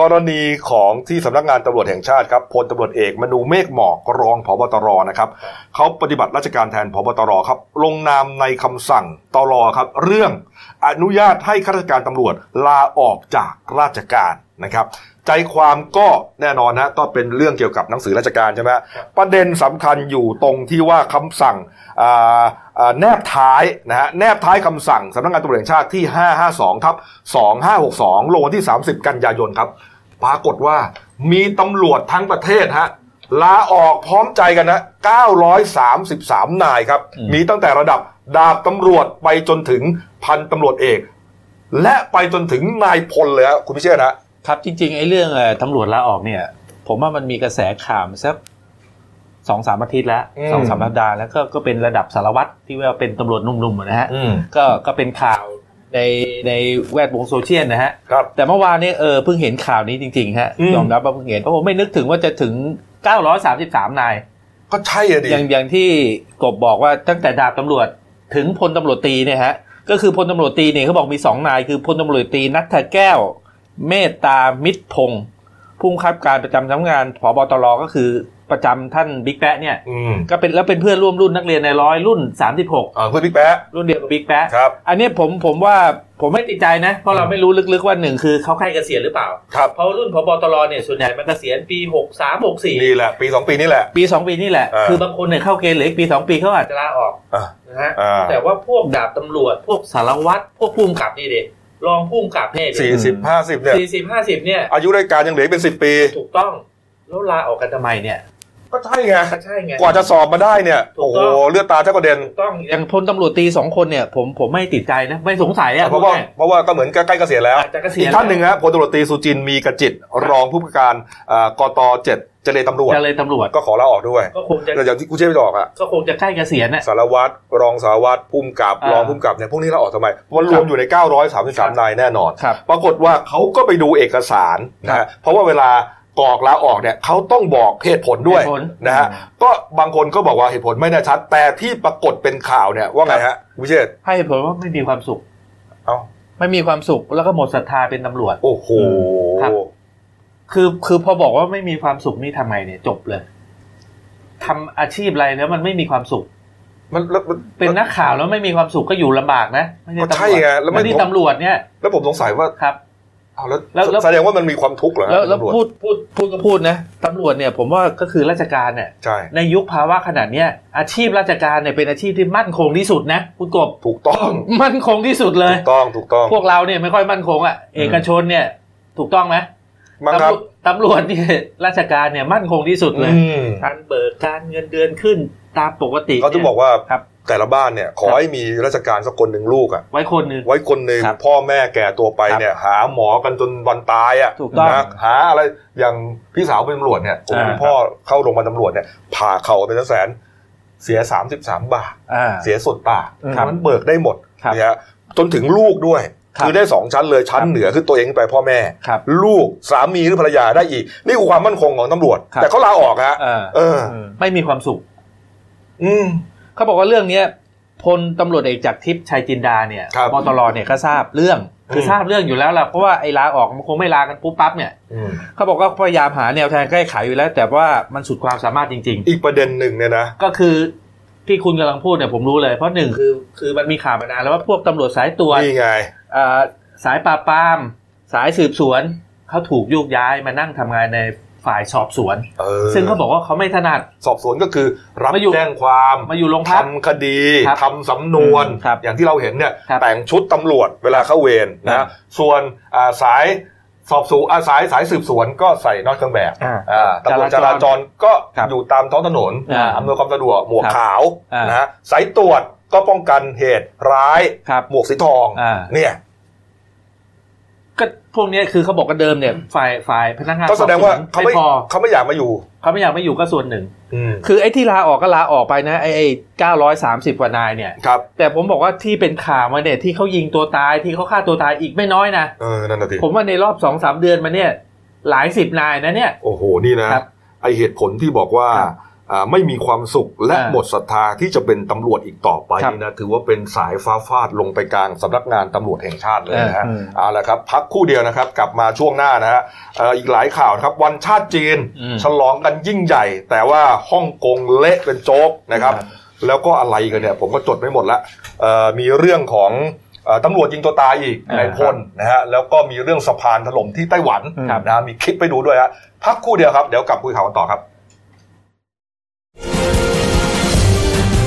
กรณีของที่สำนักงานตำรวจแห่งชาติครับพลตำรวจเอกมนูเมฆหมอกรองผบตรนะครับเขาปฏิบัติราชการแทนผบตรครับ ลงนามในคำสั่งตรครับ เรื่องอนุญาตให้ข้าราชการตำรวจลาออกจากราชการนะครับ ใจความก็แน่นอนนะก็เป็นเรื่องเกี่ยวกับหนังสือราชการใช่ไหมฮะประเด็นสำคัญอยู่ตรงที่ว่าคำสั่งอ่าอ่าแนบท้ายนะฮะแนบท้ายคำสั่งสำนักงานตำรวจแห่งชาติที่ 552ทับ2562 ลงวันที่ 30 กันยายนครับ ปรากฏว่ามีตำรวจทั้งประเทศฮะลาออกพร้อมใจกันนะ 933 นายครับอืมมีตั้งแต่ระดับดาบตำรวจไปจนถึงพันตำรวจเอก และไปจนถึงนายพลเลยครับคุณพิเชษฐ์ฮะ ครับจริงๆไอ้เรื่องเอ่อตำรวจลาออกเนี่ย ผมว่ามันมีกระแสข่าวมาสักสองสามอาทิตย์แล้วอืมสองสามสัปดาห์แล้วก็ก็เป็นระดับสารวัตรที่ว่าเป็นตำรวจหนุ่มๆอะนะฮะอืมก็ก็เป็นข่าวในในแวดวงโซเชียลนะฮะครับแต่เมื่อวานนี้เออเพิ่งเห็นข่าวนี้จริงๆฮะอืมยอมรับว่าเพิ่งเห็นเพราะผมไม่นึกถึงว่าจะถึง 933 นาย ก็ใช่อะดิอย่างอย่างที่กบบอกว่าตั้งแต่ดาบตำรวจถึงพลตำรวจตรีเนี่ยฮะก็คือพลตำรวจตรีเนี่ยเขาบอกมีสองนายคือพลตำรวจตรีนัทแก้ว เมตตามิตรพงศ์ผู้บังคับการประจำสำนักงานผบตรก็คือประจำท่านบิ๊กแป๊ะเนี่ย อืมก็เป็นแล้วเป็นเพื่อนร่วมรุ่นนักเรียนในร้อยรุ่น 36 อ่าเพื่อนบิ๊กแป๊ะรุ่นเดียวกับบิ๊กแป๊ะครับ อันเนี้ยผมผมว่าผมไม่ติดใจนะ เพราะเราไม่รู้ลึกๆว่าหนึ่งคือเขาใกล้เกษียณหรือเปล่า ครับ เพราะรุ่นพบตรเนี่ยส่วนใหญ่มันเกษียณปี 63 64นี่แหละ ปีสองปีนี่แหละปี 2 ปีนี่แหละ อ่า คือบางคนเนี่ยเข้าเกณฑ์เหลืออีกปี 2 ปีเขาอาจจะลาออกอ่านะฮะ อ่าแต่ว่าพวกดาบตำรวจพวกสารวัตรพวกผู้กำกับนี่เด็ รองผู้กำกับเนี่ยสี่สิบห้าสิบเนี่ยสี่สิบห้าสิบเนี่ยอายุราชการยังเหลืออกเป็นสิบปี ถูกต้องแล้วลาออกกันทำไมเนี่ย ก็ใช่ไงก็ใช่ไงกว่าจะสอบมาได้เนี่ยถูโอ้กโหต้องเลือดตาเจ้ากระเด็นถูกต้องอย่างพลตำรวจตีสองคนเนี่ยผมผมไม่ติดใจนะไม่สงสัยอะเพราะว่าพูดง่ยเพราะว่าก็เหมือนใกล้ๆเกษียณแล้วอาจจะเกษีอียณกท่านหนึ่งครับพลตำรวจตรีสุจินต์มีกระจิตรองผู้บัญชาการอ่ากตเจ็ดเจรตำรวจจะเลยตำรวจก็ขอลาออกด้วยก็คงจะแต่อย่างที่กูเชื่อไปบอกอะก็คงจะใกล้เกษียณน่ะสารวัตรรองสารวัตรภูมิกับอ่ารองภูมิกับเนี่ยพวกนี้ลาออกทำไมมันรครัวบมอยู่ใน 933 นายแน่นอนครับปรากฏว่าเขาก็ไปดูเอกสารนะครัฮะบเพราะว่าเวลา กรอกลาออกเนี่ยเขาต้องบอกเหตุผลด้วยเหตุผลนะฮะก็บางคนก็บอกว่าเหตุผลไม่แน่ชัด แต่ที่ปรากฏเป็นข่าวเนี่ยว่าไงฮะวิเชษฐ์ให้เหตุผลว่าไม่มีความสุข เอ้าไม่มีความสุขแล้วก็หมดศรัทธาเป็นตำรวจ โอ้โหครับคือคือพอบอกว่าไม่มีความสุขนี่ทำไงเนี่ยจบเลยทำอาชีพอะไรแล้วมันไม่มีความสุขมันแล้วมันเป็นนักข่าวแล้วไม่มีความสุขก็อยู่ลำบากนะไม่ใช่ก็ตำรวจใช่ไงแล้วมันไม่ใช่ตำรวจเนี่ย แล้วผมสงสัยว่าครับ เอาแล้วแล้วแล้วแสดงว่ามันมีความทุกข์เหรอฮะแล้วแล้วตำรจพูดพูดพูดก็พูดนะตำรวจเนี่ยผมว่าก็คือราชการเนี่ยใช่ในยุคภาวะขนาดเนี้ยอาชีพราชการเนี่ยเป็นอาชีพที่มั่นคงที่สุดนะคุณกบถูกต้องมั่นคงที่สุดเลยถูกต้องถูกต้อง พวกเราเนี่ยไม่ค่อยมั่นคงอะเอกชนเนี่ยถูกต้องไหมมั้งครับตำรวจเนี่ยราชการเนี่ยมั่นคงที่สุดเลยอืมการเบิกการเงินเดือนขึ้นตามปกติเขาต้องบอกว่าครับ แต่ละบ้านเนี่ยขอให้มีราชการสักคนหนึ่งลูกอะไว้คนหนึ่งไว้คนหนึ่งครับพ่อแม่แก่ตัวไปครับเนี่ย หาหมอกันจนวันตายอะถูกต้องนะหาอะไรอย่างพี่สาวเป็นตำรวจเนี่ยโอ้โหอ่าคุณพ่อเข้าโรงพยาบาลตำรวจเนี่ยผ่าเข่าเป็นแสน เสียสามสิบสามบาทอ่าเสียส่วนต่างครับมันเบิกได้หมดครับเนี่ยฮะจนถึงลูกด้วยครับคือได้สองชั้นเลยชั้นครับเหนือคือตัวเองขึ้นไปพ่อแม่ครับลูกสามีหรือภรรยาได้อีก นี่คือความมั่นคงของตำรวจครับแต่เขาลาออกฮะอ่าเออไม่มีความสุข อืม เขาบอกว่าเรื่องเนี้ยพลตำรวจเอกจากทิพย์ชัยจินดาเนี่ยครับปตรเนี่ยก็ทราบเรื่องคือมทราบเรื่องอยู่แล้วล่ะเพราะว่าไอ้ลาออกมันคงไม่ลากันปุ๊บปั๊บเนี่ยอืมเขาบอกว่าพยายามหาแนวทางแก้ไขอยู่แล้ว แต่ว่ามันสุดความสามารถจริงอีกประเด็นหนึ่งเนี่ยนะๆก็คือที่คุณกำลังพูดเนี่ยผมรู้เลย เพราะหนึ่งคือคือมันมีข่าวมานานแล้วว่าพวกตำรวจสายตรวจนี่ไงเอ่อสายปราบปราม สายสืบสวนเขาถูกโยกย้ายมานั่งทำงานใน ฝ่ายสอบสวนเออซึ่งเขาบอกว่าเขาไม่ถนัด สอบสวนก็คือ รับมาอยู่แจ้งความมาอยู่โรงพักทำคดีครับทำสำนวนครับอย่างที่เราเห็นเนี่ยครับแต่งชุดตำรวจเวลาเข้าเวรครันะบส่วนอ่าสายสอบสวนอ่าสายสายสืบสวนก็ใส่นอกเครื่องแบบอ่าอ่าตำรวจจจราจรราจรก็ครับอยู่ตามท้องถนนอ่าอำนวยความสะดวกหมวกครับขาวอ่านนะฮะสายตรวจก็ป้องกันเหตุร้ายครับหมวกสีทองอ่าเนี่ย ก็พวกเนี้ยคือเขาบอกกันเดิมเนี่ยฝ่ายฝ่ายพนักงานก็แสดงว่าสอบสนเขาไม่ไม่พอเขาไม่อยากมาอยู่เขาไม่อยากไม่อยู่ก็ส่วนหนึ่งอืมคือไอ้ที่ลาออกก็ลาออกไปนะไอ้ไอ้เก้าร้อยสามสิบกว่านายเนี่ยครับแต่ผมบอกว่าที่เป็นข่าวมาเนี่ยที่เขายิงตัวตายที่เขาฆ่าตัวตายอีกไม่น้อยนะเออนั่นน่ะสิผมว่าในรอบสองสามเดือนมาเนี่ย หลายสิบนายนะเนี่ย โอ้โหนี่นะครับไอเหตุผลที่บอกว่าครับอ่า ไม่มีความสุขและอ่าหมดศรัทธาที่จะเป็นตำรวจอีกต่อไปครับนี่นะถือว่าเป็นสายฟ้าฟาดลงไปกลางสำนักงานตำรวจแห่งชาติเลยนะฮะอืมเอาละครับ พักครู่เดียวนะครับ กลับมาช่วงหน้านะฮะเอ่ออีกหลายข่าวนะครับ วันชาติจีนอืมฉลองกันยิ่งใหญ่ แต่ว่าฮ่องกงเละเป็นโจ๊กนะครับครับแล้วก็อะไรกันเนี่ย ผมก็จดไม่หมดละเอ่อมีเรื่องของเอ่อตำรวจยิงตัวตายอีกอ่าในพลนะฮะแล้วก็มีเรื่องสะพานถล่มที่ไต้หวันครับนะฮะมีคลิปไปดูด้วยฮะพักครู่เดียวครับเดี๋ยวกลับคุยข่าวกันต่อครับ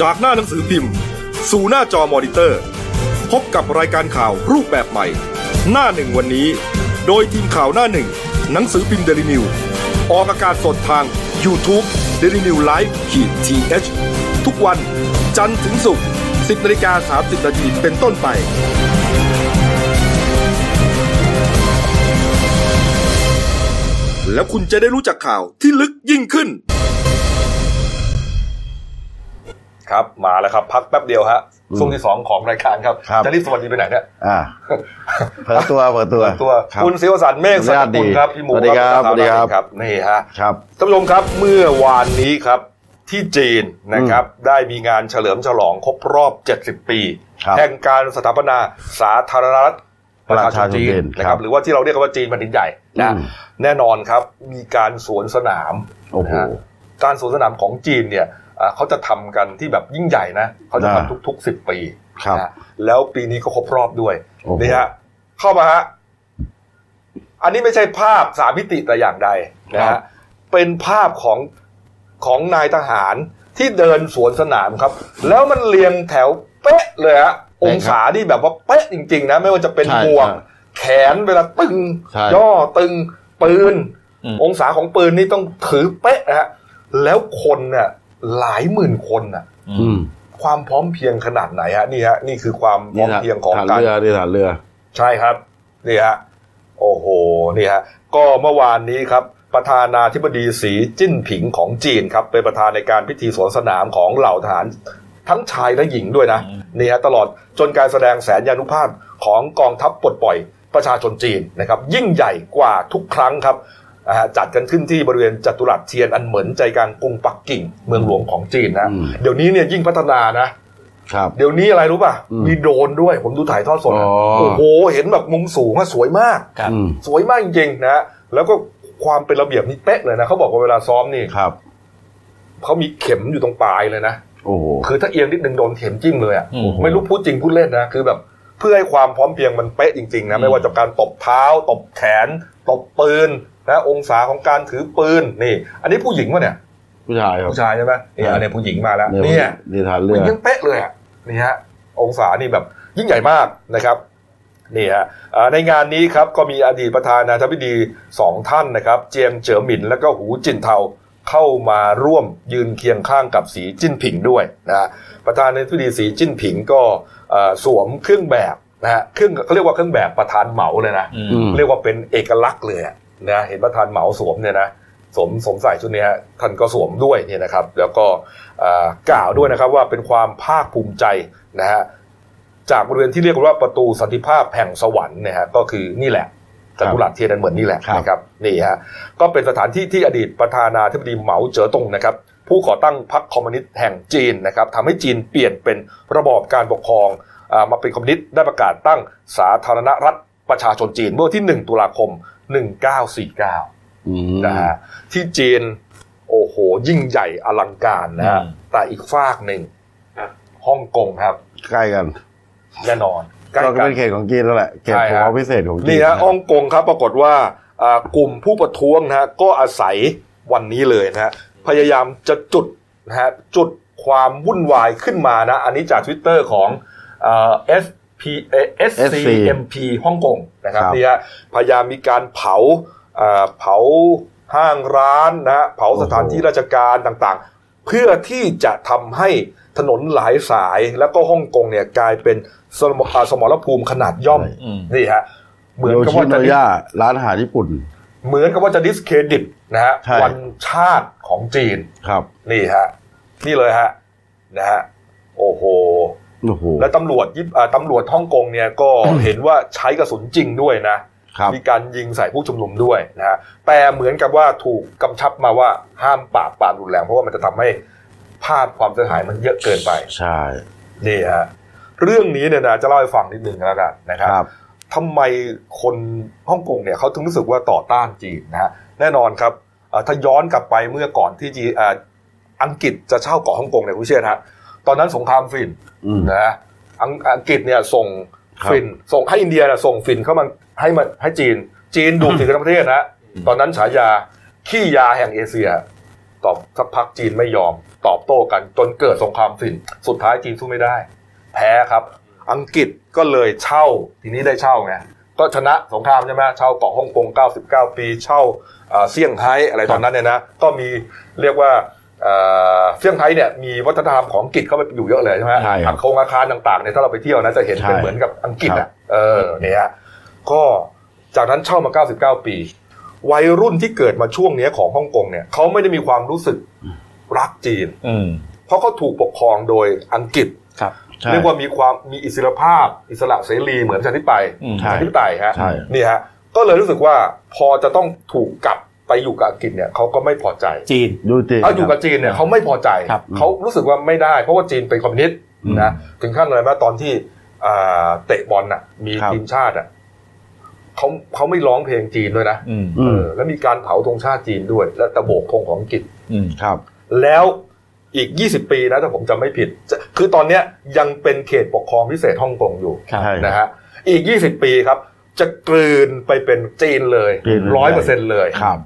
จากหน้าหนังสือพิมพ์ สู่หน้าจอมอนิเตอร์ พบกับรายการข่าวรูปแบบใหม่ หน้าหนึ่งวันนี้ โดยทีมข่าวหน้าหนึ่ง หนังสือพิมพ์เดลิวิวออกอากาศสดทาง YouTube d e l i n e w l i v e ขีดทีทุกวันจันทร์ถึงศุกร์10นาฬิกา30นาทีเป็นต้นไป แล้วคุณจะได้รู้จักข่าวที่ลึกยิ่งขึ้น ครับมาแล้วครับพักแป๊บเดียวฮะช่วงที่สองของรายการครับครับจะรีบสวัสดีไปไหนเนี่ยอ่าเปิดตัวเปิดตัวตัวครับคุณศิวสันต์เมฆสัจกุลครับพี่หมูสวัสดีครับสวัสดีครับครับนี่ฮะครับท่านผู้ชมครับเมื่อวานนี้ครับที่จีนนะครับได้มีงานเฉลิมฉลองครบรอบ 70 ปีครับแห่งการสถาปนาสาธารณรัฐประชาชนจีนประชาชนจีนนะคครัรับบหรือว่าที่เราเรียกกันว่าจีนแผ่นดินใหญ่นะอืมแน่นอนครับมีการสวนสนามโอ้โหนะฮะการสวนสนามของจีนเนี่ยอ่า เขาจะทำกันที่แบบยิ่งใหญ่นะเขาจะอ่าทำทุกๆ10ปีครับนะแล้วปีนี้ก็ครบรอบด้วยโอ้โหนี่ฮะเข้ามาฮะอันนี้ไม่ใช่ภาพสามมิติแต่อย่างใดนะครัฮะบเป็นภาพของของนายทหารที่เดินสวนสนามครับ แล้วมันเรียงแถวเป๊ะเลยฮะองศาที่แบบว่าเป๊ะจริง ๆ นะ ไม่ว่าจะเป็นใช่หมวกใช่แขนเวลาตึงใช่ย่อตึงปืนอืมองศาของปืนนี่ต้องถือเป๊ะนะฮะแล้วคนเนี่ย หลายหมื่นคนน่ะอืมความพร้อมเพรียงขนาดไหนฮะนี่ฮะนี่คือความพร้อมเพรียงของฐานการเรือนี่ฐานเรือ ใช่ครับนี่ฮะโอ้โหนี่ฮะก็เมื่อวานนี้ครับ ประธานาธิบดีสีจิ้นผิงของจีนครับเป็นประธานในการพิธีสวนสนามของเหล่าทหารทั้งชายและหญิงด้วยนะนี่ฮะตลอดจนการแสดงแสนยานุภาพของกองทัพปลดปล่อยประชาชนจีนนะครับยิ่งใหญ่กว่าทุกครั้งครับ อ่าจัดกันขึ้นที่บริเวณจัตุรัสเทียนอันเหมือนใจกลางกรุงปักกิ่งเมืองหลวงของจีนนะอืมเดี๋ยวนี้เนี่ยยิ่งพัฒนานะครับ เดี๋ยวนี้อะไรรู้ป่ะอืมมีโดรนด้วยผมดูถ่ายทอดสดอะอ๋อโอ้โหเห็นแบบมุมสูงอะสวยมากครับอืมสวยมากจริงๆนะแล้วก็ความเป็นระเบียบนี่เป๊ะเลยนะเขาบอกว่าเวลาซ้อมนี่ครับเขามีเข็มอยู่ตรงปลายเลยนะโอ้โหคือถ้าเอียงนิดนึงโดนเข็มจิ้มเลยอะอืมไม่รู้พูดจริงพูดเล่นนะคือแบบเพื่อให้ความพร้อมเพรียงมันเป๊ะจริงๆนะไม่ว่าจะการตบเท้า ตบแขน ตบปืน นะองศาของการถือปืนนี่ อันนี้ผู้หญิงวะเนี่ย ผู้ชายครับผู้ชายใช่ไหมนี่ครับอันนี้ผู้หญิงมาแล้วเนี่ยเนี่ยนี่ฐานเรืมันอยังเป๊ะเลยอะนี่ฮะองศานี่แบบยิ่งใหญ่มากนะครับนี่ฮะเอ่อในงานนี้ครับก็มีอดีตประธานาธิบดีสองท่านนะครับ เจียงเจ๋อหมินและก็หูจินเทาเข้ามาร่วมยืนเคียงข้างกับสีจิ้นผิงด้วยนะฮะประธานาธิบดีสีจิ้นผิงก็เอ่อสวมเครื่องแบบนะฮะเครื่องเขาเรียกว่าเครื่องแบบประธานเหมาเลยนะอืมอืมเรียกว่าเป็นเอกลักษณ์เลยอะ นะเห็นประธานเหมาสวมเนี่ยนะสวมสวมใส่ชุดเนี้ยท่านก็สวมด้วยเนี่ยนะครับ แล้วก็เอ่อกล่าวด้วยนะครับว่าเป็นความภาคภูมิใจนะฮะจากบริเวณที่เรียกว่าประตูสันติภาพแห่งสวรรค์เนี่ยฮะก็คือนี่แหละจัตุรัสเทียนอันเหมือนนี่แหละครับนะครับนี่ฮะก็เป็นสถานที่ที่อดีตประธานาธิบดีเหมาเจ๋อตงนะครับผู้ก่อตั้งพรรคคอมมิวนิสต์แห่งจีนนะครับทำให้จีนเปลี่ยนเป็นระบอบการปกครองอ่ามาเป็นคอมมิวนิสต์ได้ประกาศตั้งสาธารณรัฐประชาชนจีนเมื่อวันที่ 1 ตุลาคม 1949อืมนะฮะที่จีนโอ้โห ยิ่งใหญ่อลังการนะฮะอืมแต่อีกฝากหนึ่งฮ่องกงครับ ใกล้กันแน่นอนใกล้ก็กัเป็นนเขตของจีนแล้วแหละเขตใช่ของฮะความพิเศษของจีนนี่ฮะฮ่องกงครับปรากฏว่าอ่ากลุ่มผู้ประท้วงนะฮะก็อาศัยวันนี้เลยนะฮะพยายามจะจุดนะฮะจุดความวุ่นวายขึ้นมานะ อันนี้จากทวิตเตอร์ของเอ่อ SP เอ่อ SCMP ฮ่องกงนะครับนี่ฮะพยายามมีการเผาอ่าเผาห้างร้านนะฮะเผาสถานที่ราชการต่างๆ เพื่อที่จะทำให้ถนนหลายสายแล้วก็ฮ่องกงเนี่ยกลายเป็นสมอ่าสมรภูมิขนาดย่อมอืมนี่ฮะเหมือนโยกับชิว่าโนจะย่าร้านอาหารญี่ปุ่น เหมือนกับว่าจะดิสเครดิตนะฮะใช่วันชาติของจีนครับ นี่ฮะนี่เลยฮะนะฮะโอ้โหโอ้โห แล้วตำรวจยิปอ่าตำรวจฮ่องกงเนี่ยก็เห็นว่าใช้กระสุนจริงด้วยนะครับมีการยิงใส่ผู้ชุมนุมด้วยนะฮะแต่เหมือนกับว่าถูกกำชับมาว่าห้ามปราบปรามรุนแรงเพราะว่ามันจะทำให้ภาพความเสียหายมันเยอะเกินไป ใช่ นี่ฮะเรื่องนี้เนี่ยนะจะเล่าให้ฟังนิดนึงแล้วกันนะครับครับทำไมคนฮ่องกงเนี่ยเขาถึงรู้สึกว่าต่อต้านจีนนะฮะแน่นอนครับเอ่อถ้าย้อนกลับไปเมื่อก่อนที่จีเอ่ออังกฤษจะเช่าเกาะฮ่องกงเนี่ยคุณเชษฐ์ฮะ ตอนนั้นสงครามฟินอืมนะฮะอังอังกฤษเนี่ยส่งครับฟินส่งให้อินเดียเนี่ยส่งฟินเข้ามาให้มาให้จีน จีนดูดถึงทั้งประเทศนะตอนนั้นฉายาขี้ยาแห่งเอเชีย ตอบสักพักจีนไม่ยอม ตอบโต้กันจนเกิดสงครามฟิน สุดท้ายจีนสู้ไม่ได้ แพ้ครับ อังกฤษก็เลยเช่า ทีนี้ได้เช่าไงก็ชนะสงครามใช่ไหมเช่าเกาะฮ่องกง 99 ปี เช่าเอ่อเซี่ยงไฮ้อะไรตอนนั้นเนี่ยนะ ก็มีเรียกว่า เอ่อเซี่ยงไฮ้เนี่ยมีวัฒนธรรมของอังกฤษเข้าไปอยู่เยอะเลยใช่ไหมใช่ครับอาคงอาคารต่างๆเนี่ยถ้าเราไปเที่ยวนะจะเห็นใช่เป็นเหมือนกับอังกฤษครัอะบเออเนี่ยก็จากนั้นเช่ามา 99 ปี วัยรุ่นที่เกิดมาช่วงเนี้ยของฮ่องกงเนี่ยเขาไม่ได้มีความรู้สึกรักจีนอืมเพราะเขาถูกปกครองโดยอังกฤษครับใช่เรียกว่ามีความมีอิสรภาพ อิสระเสรีเหมือนประชาธิปไตยอืมประชาธิปไตยฮะใช่นี่ฮะก็เลยรู้สึกว่าพอจะต้องถูกกลับ ไปอยู่กับอังกฤษเนี่ยเขาก็ไม่พอใจจีนดูจีนเอาอยู่กับจีนเนี่ยเขาไม่พอใจครับเขารู้สึกว่าไม่ได้เพราะว่าจีนเป็นคอมมิวนิสต์อืมนะถึงขั้นเลยว่าตอนที่อ่าเตะบอลน่ะ มีครับทีมชาติอะเขาเขาไม่ร้องเพลงจีนด้วยนะอืมอืเอมอแล้วมีการเผาธงชาติจีนด้วย และตะโบกธงของอังกฤษอืมครับ แล้วอีก 20 ปีนะถ้าผมจำไม่ผิดจะคือตอนเนี้ยยังเป็นเขตปกครองพิเศษฮ่องกงอยู่ครับใช่นะฮะอีก 20 ปีครับ จะกลืนไปเป็นจีนเลยจีนเลยร้อยเปอร์เซ็นต์เลยครับ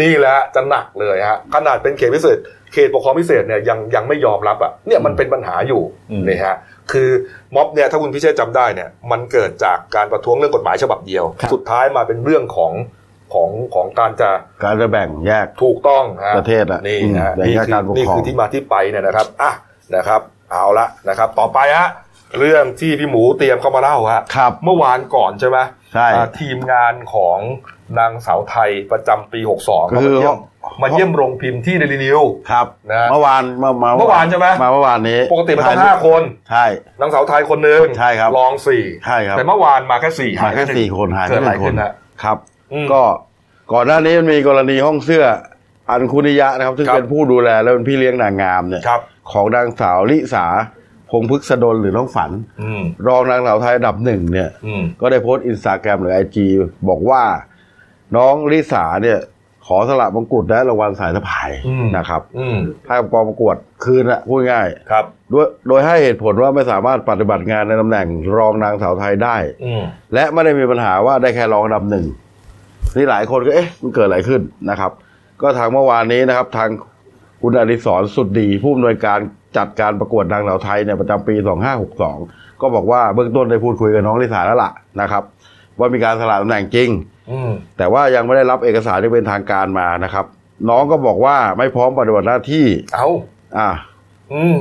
นี่แหละจะหนักเลยฮะขนาดเป็นเขตพิเศษ เขตปกครองพิเศษเนี่ยยังยังไม่ยอมรับอะเนี่ยมันเป็นปัญหาอยู่อืมนี่ฮะคือม็อบเนี่ยถ้าคุณพิเชษจำได้เนี่ยมันเกิดจากการประท้วงเรื่องกฎหมายฉบับเดียว สุดท้ายมาเป็นเรื่องของของของการจะการจะแบ่งแยกถูกต้องฮะประเทศอะนี่อืมฮะแบ่งนี่แยกคือการปกครองนี่คือที่มาที่ไปเนี่ยนะครับอะนะครับ เอาละนะครับ ต่อไปฮะเรื่องที่พี่หมูเตรียมเข้ามาเล่าฮะครับเมื่อวานก่อนใช่ไหม ใช่อ่าทีมงานของนางสาวไทยประจำปี 62ก็ก็คืมาอเยี่ยมมาเยี่ยมโรงพิมพ์ที่เดลินิวครับนะเมื่อวานเมื่อมาเมื่อวานใช่ไหมมาเมื่อวานนี้ ปกติมันต้องถ่ยห้าคนใช่นางสาวไทยคนหนึ่งใช่ครับรองสี่ใช่ครับแต่เมื่อวานมาแค่สี่มาแค่หยไปหงสี่คนหายเกิดไปอะไรหนึ่งคขึ้นนฮะครับอืมก็ก่อนหน้านี้มันมีกรณีห้องเสื้ออันคุนิยะนะครับ ซึ่งครับเป็นผู้ดูแลและเป็นพี่เลี้ยงนางงามเนี่ยครับของนางสาวลิสา พงษ์พฤกษดลหรือน้องฝันอืมรองนางสาวไทยอันดับหนึ่งเนี่ยอืมก็ได้โพสต์อินสตาแกรมหรือไอจีบอกว่า น้องลิสาเนี่ย ขอสละมงกุฎและรางวัลสายสะพายอืมนะครับอืมให้กับกองประกวดคืนอะพูดง่ายครับด้วยโดยให้เหตุผลว่าไม่สามารถปฏิบัติงานในตำแหน่งรองนางสาวไทยได้อืมและไม่ได้มีปัญหาว่าได้แค่รองอันดับหนึ่งนี่หลายคนก็เอ๊ะมันเกิดอะไรขึ้นนะครับ ก็ทางเมื่อวานนี้นะครับ ทางคุณอดิศรสุดดีผู้อำนวยการ จัดการประกวดนางสาวไทยเนี่ยประจำปี 2562 ก็บอกว่าเบื้องต้นได้พูดคุยกับน้องลิสาแล้วล่ะนะครับว่ามีการสละตำแหน่งจริงอืมแต่ว่ายังไม่ได้รับเอกสารที่เป็นทางการมานะครับ น้องก็บอกว่าไม่พร้อมปฏิบัติหน้าที่ เอาอ่า อืม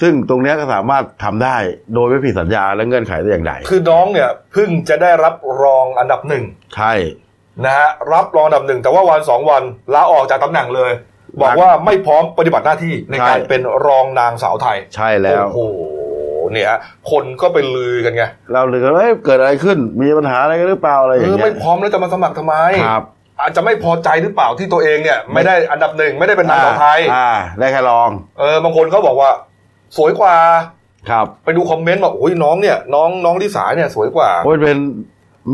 ซึ่งตรงเนี้ยก็สามารถทำได้โดยไม่ผิดสัญญาและเงื่อนไขแต่อย่างใด คือน้องเนี่ยเพิ่งจะได้รับรองอันดับหนึ่ง ใช่ นะฮะรับรองอันดับหนึ่ง แต่ว่าวันสองวันลาออกจากตำแหน่งเลย บอกว่าไม่พร้อมปฏิบัติหน้าที่ในการใช่เป็นรองนางสาวไทย ใช่แล้วโอ้โหเนี่ยฮะคนก็ไปลือกันไงเราเลยกันว่าเอ๊ะเกิดอะไรขึ้น มีปัญหาอะไรกันหรือเปล่าอะไรอเอย่างอเงี้ไม่ยพร้อมแล้วจะมาสมัครทำไมครับอาจจะไม่พอใจหรือเปล่าที่ตัวเองเนี่ยไม่ได้อันดับหนึ่งไม่ได้เป็นนางสาวไทยอ่าได้แค่รองเออบางคนเขาบอกว่า สวยกว่าครับ ไปดู comment บอกโอ้ยน้องเนี่ย น้องน้องลิสาเนี่ยสวยกว่าโอ้ยเป็น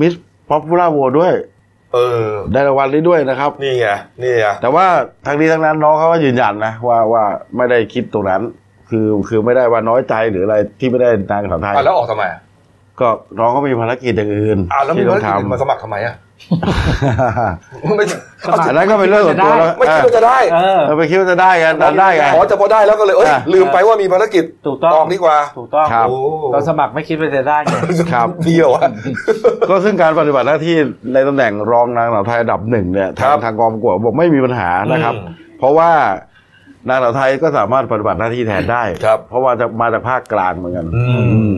มิสป๊อปปูล่าโหวด้วย เออ ได้รางวัลนี้ด้วยนะครับ นี่ไงนี่ไงแต่ว่าทางนี้ทั้งนั้นน้องเขาก็ยืนยันนะว่าว่าไม่ได้คิดตรงนั้น คือคือไม่ได้ว่าน้อยใจหรืออะไรที่ไม่ได้นางสาวไทยอะแล้วออกทำไมอะก็น้องก็มีภารกิจอย่างอื่นอะแล้วมีที่ภาต้รองกิจอื่นมาทำสมัครทำไมอะไม่ อันนั้นก็เป็นเรื่องส่วนตัวแล้วไม่คิดว่าจะได้เออเออไปคิดว่าจะได้กันดันได้ไงอ๋อจะพอได้แล้วก็เลยเอ้ยอะลืมไปว่ามีภารกิจถูกต้องออกดีกว่าถูกต้องครับโอ้ตอนสมัครไม่คิดว่าจะได้ไงครับเดียวอะก็ซึ่งการปฏิบัติหน้าที่ในตำแหน่งรองนางสาวไทยอันดับหนึ่งเนี่ยครัทางบทางกองประกวดบอกไม่มีปัญหานะครับอืมเพราะว่านางสาวไทยก็สามารถปฏิบัติหน้าที่แทนได้ครับเพราะว่าจะมาจากภาคกลางเหมือนกันอืมอืมอืม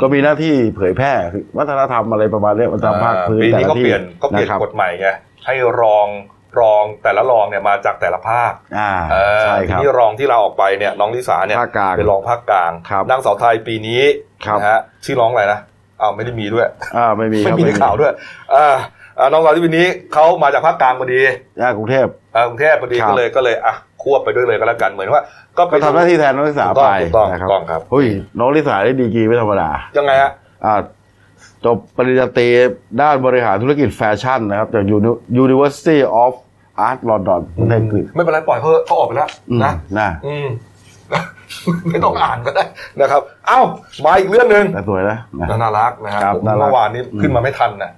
ก็มีหน้าที่เผยแพร่วัฒนธรรมอะไรประมาณเนี้ยประจำภาคพื้นปีแต่นี้ละเขาที่เปลี่ยนเขาเปลี่ยนนะครับกฎใหม่ไงให้รองรองแต่ละรองเนี่ยมาจากแต่ละภาคอ่าเออใช่คทีรับนี้รองที่เราออกไปเนี่ยน้องลิสาเนี่ยภาคกลางเป็นรองภาคกลางครับนางสาวไทยปีนี้ครับนะฮะชื่อร้องอะไรนะอ้าวไม่ได้มีด้วยอ่าไม่มีไม่ครับมีในข่าวด้วยอ่าอ่าน้องสาวที่ปีนี้เขามาจากภาคกลางพอดีย่ากรุงเทพเอ่อกรุงเทพพอดีครับก็เลยก็เลยอะ ควบไปด้วยเลยก็แล้วกันเหมือนว่า ก็ไปก็ทำหน้าที่แทนน้องลิสาถูกต้ไปองถูกต้องนะครัถูกต้องครับเฮ้ยน้องลิสาได้ดีกรีไม่ธรรมดายังไงฮะอ่าจบปริญญาตรีด้านบริหารธุรกิจแฟชั่นนะครับจาก Uni- University of Art London ประเทศอังกฤษไม่เป็นไรปล่อยเขาเขาออกไปแล้วอืมนะนะอืมไม่ต้องอ่านก็ได้นะครับ เอ้ามาอีกเรื่องหนึ่งแต่สวยนะนะน่ารักนะฮะครับผมน่ารักเมื่อวานนี้ขึ้นมาไม่ทันนะปกติ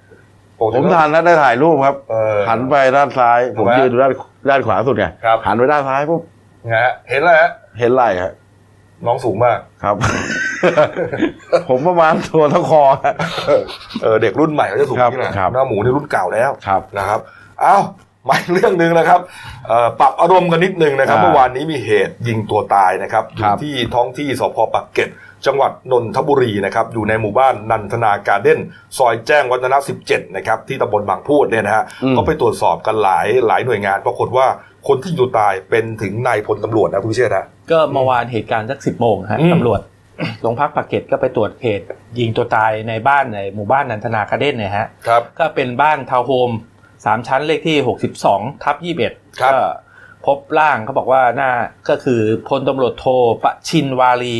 ผมทันแล้วได้ถ่ายรูปครับเออหันไปด้านซ้ายผมถูกไหมยืนอยู่ด้านด้านขวาสุดไงครับหันไปด้านซ้ายปุ๊บนะฮะเห็นแล้วฮะเห็นไหล่ครับน้องสูงมากครับ ผมประมาณตัวเท่าคอฮะเออเด็กรุ่นใหม่เขาจะสูงครับนี่แหละครับหน้าหมูนี่รุ่นเก่าแล้วครับนะครับ เอ้ามาอีกเรื่องหนึ่งนะครับเอ่อปรับอารมณ์กันนิดนึงนะครับอ่าเมื่อวานนี้มีเหตุยิงตัวตายนะครับอครัยู่บที่ท้องที่สพปักเกร็ด จังหวัดนนทบุรีนะครับอยู่ในหมู่บ้านนันทนาการเด้นซอยแจ้งวัฒนะ 17 นะครับ ที่ตำบลบางพูดเนี่ยนะฮะอืมก็ไปตรวจสอบกันหลายหลายหน่วยงาน ปรากฏว่าคนที่ยิงตัวตายเป็นถึงนายพลตำรวจนะคุณพิเชษฐ์ฮะก็เมื่อวานเหตุการณ์สักสิบโมงฮะอืมตำรวจโรงพักปากเกร็ดก็ไปตรวจเหตุยิงตัวตายในบ้านในหมู่บ้านนันทนาคาเดนเนี่ยฮะครับก็เป็นบ้านทาวน์โฮมสามชั้นเลขที่ 62 ทับ 21ครับก็พบร่างเขาบอกว่าน่าก็คือพลตำรวจโทประชินวารี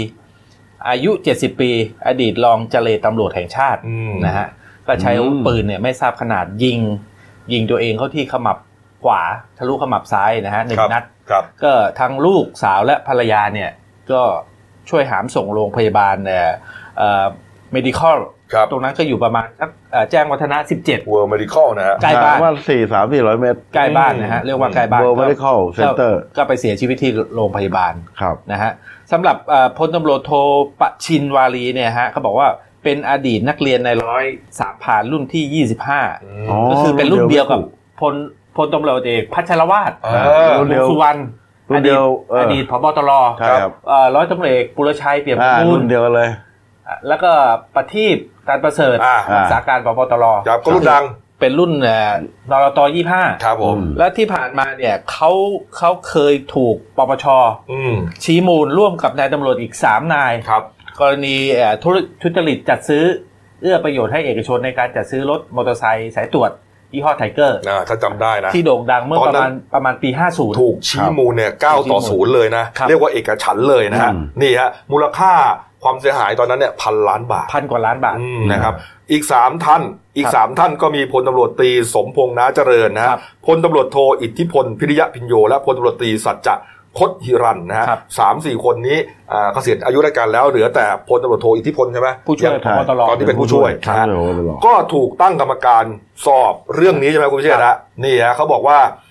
อายุ 70 ปี อดีตรองเจเลตำรวจแห่งชาติอืมนะฮะก็ใช้อาวุธอืมปืนเนี่ยไม่ทราบขนาดยิง ยิงตัวเองเข้าที่ขมับขวาทะลุขมับซ้ายนะฮะหนึ่ครังบนัดครับก็ทั้งลูกสาวและภรรยาเนี่ยก็ช่วยหามส่งโรงพยาบาลเนี่ยเอ่อ medical ครับตรงนั้นก็อยู่ประมาณสักเอ่อแจ้งวัฒนะ 17 World Medical นะฮะใกล้บ้านว่าสี่สามสี่ร้อยเมตร ใกล้บ้านนะฮะ เรียกว่าใกล้บ้าน World Medical ก็ Center ก็ไปเสียชีวิตที่โรงพยาบาลครับนะฮะ สำหรับเอ่อพลตำรวจโทปชินวารีเนี่ยฮะเขาบอกว่าเป็นอดีตนักเรียนในร้อยสามผ่านรุ่นที่25อ๋อก็คือเป็นรุ่นเดียวกับพลพลตำรวจเอกพัชรวาทเออรุ่นเดียวสุวรรณรุ่อนเดีดีตยวเออออดีตพบตรใช่ครับเอ่อร้อยตำรวจเอกปุรชัยเปี่ยมอ่ากูรุ่ลนเดียวกันเลย แล้วก็ประทีปการประเสริฐอ่ารักษาการพบตรครับก็รุ่นดัง เป็นรุ่นเอ่อนรตยี่ห้าครับผมอืมและที่ผ่านมาเนี่ยเขาเขาเคยถูกปปชอืมชี้มูลร่วมกับนายตำรวจอีกสามนายครับ กรณีเอ่อทุทุจริตจัดซื้อ เอื้อประโยชน์ให้เอกชนในการจัดซื้อรถมอเตอร์ไซค์สายตรวจยี่ห้อไทเกอร์นะถ้าจำได้นะ ที่โด่งดังเมื่อตอปนระนั้มาณนประมาณปี 50 ถูกชี้มูลเนี่ยเก้าต่อศูนย์เลยนะครับเรียกว่าเอกฉันท์เลยนะฮะอืมนี่ฮะมูลค่า ความเสียหายตอนนั้นเนี่ยพันล้านบาทพันกว่าล้านบาทอืมนะครับ อีกสามท่านอีกครับสามท่านก็มีพลตำรวจตรีสมพงษ์น้าเจริญนะฮะครับพลตำรวจโทอิทธิพลพิริยะพิญโยและพลตำรวจตรีสัจจะคดหิรันนะฮะครับสามสี่คนนี้อ่าเกษียณอายุราชการแล้วเหลือแต่พลตำรวจโทอิทธิพลใช่ไหมผู้ช่วยงพบตรตอนนี้เป็นผู้ช่วยใช่นะฮะโอ้โหตลอดก็ถูกตั้งกรรมการสอบเรื่องนี้ใช่ไหมคุณพิเชษฐ์ฮะนี่ฮะเขาบอกว่าเอ่อ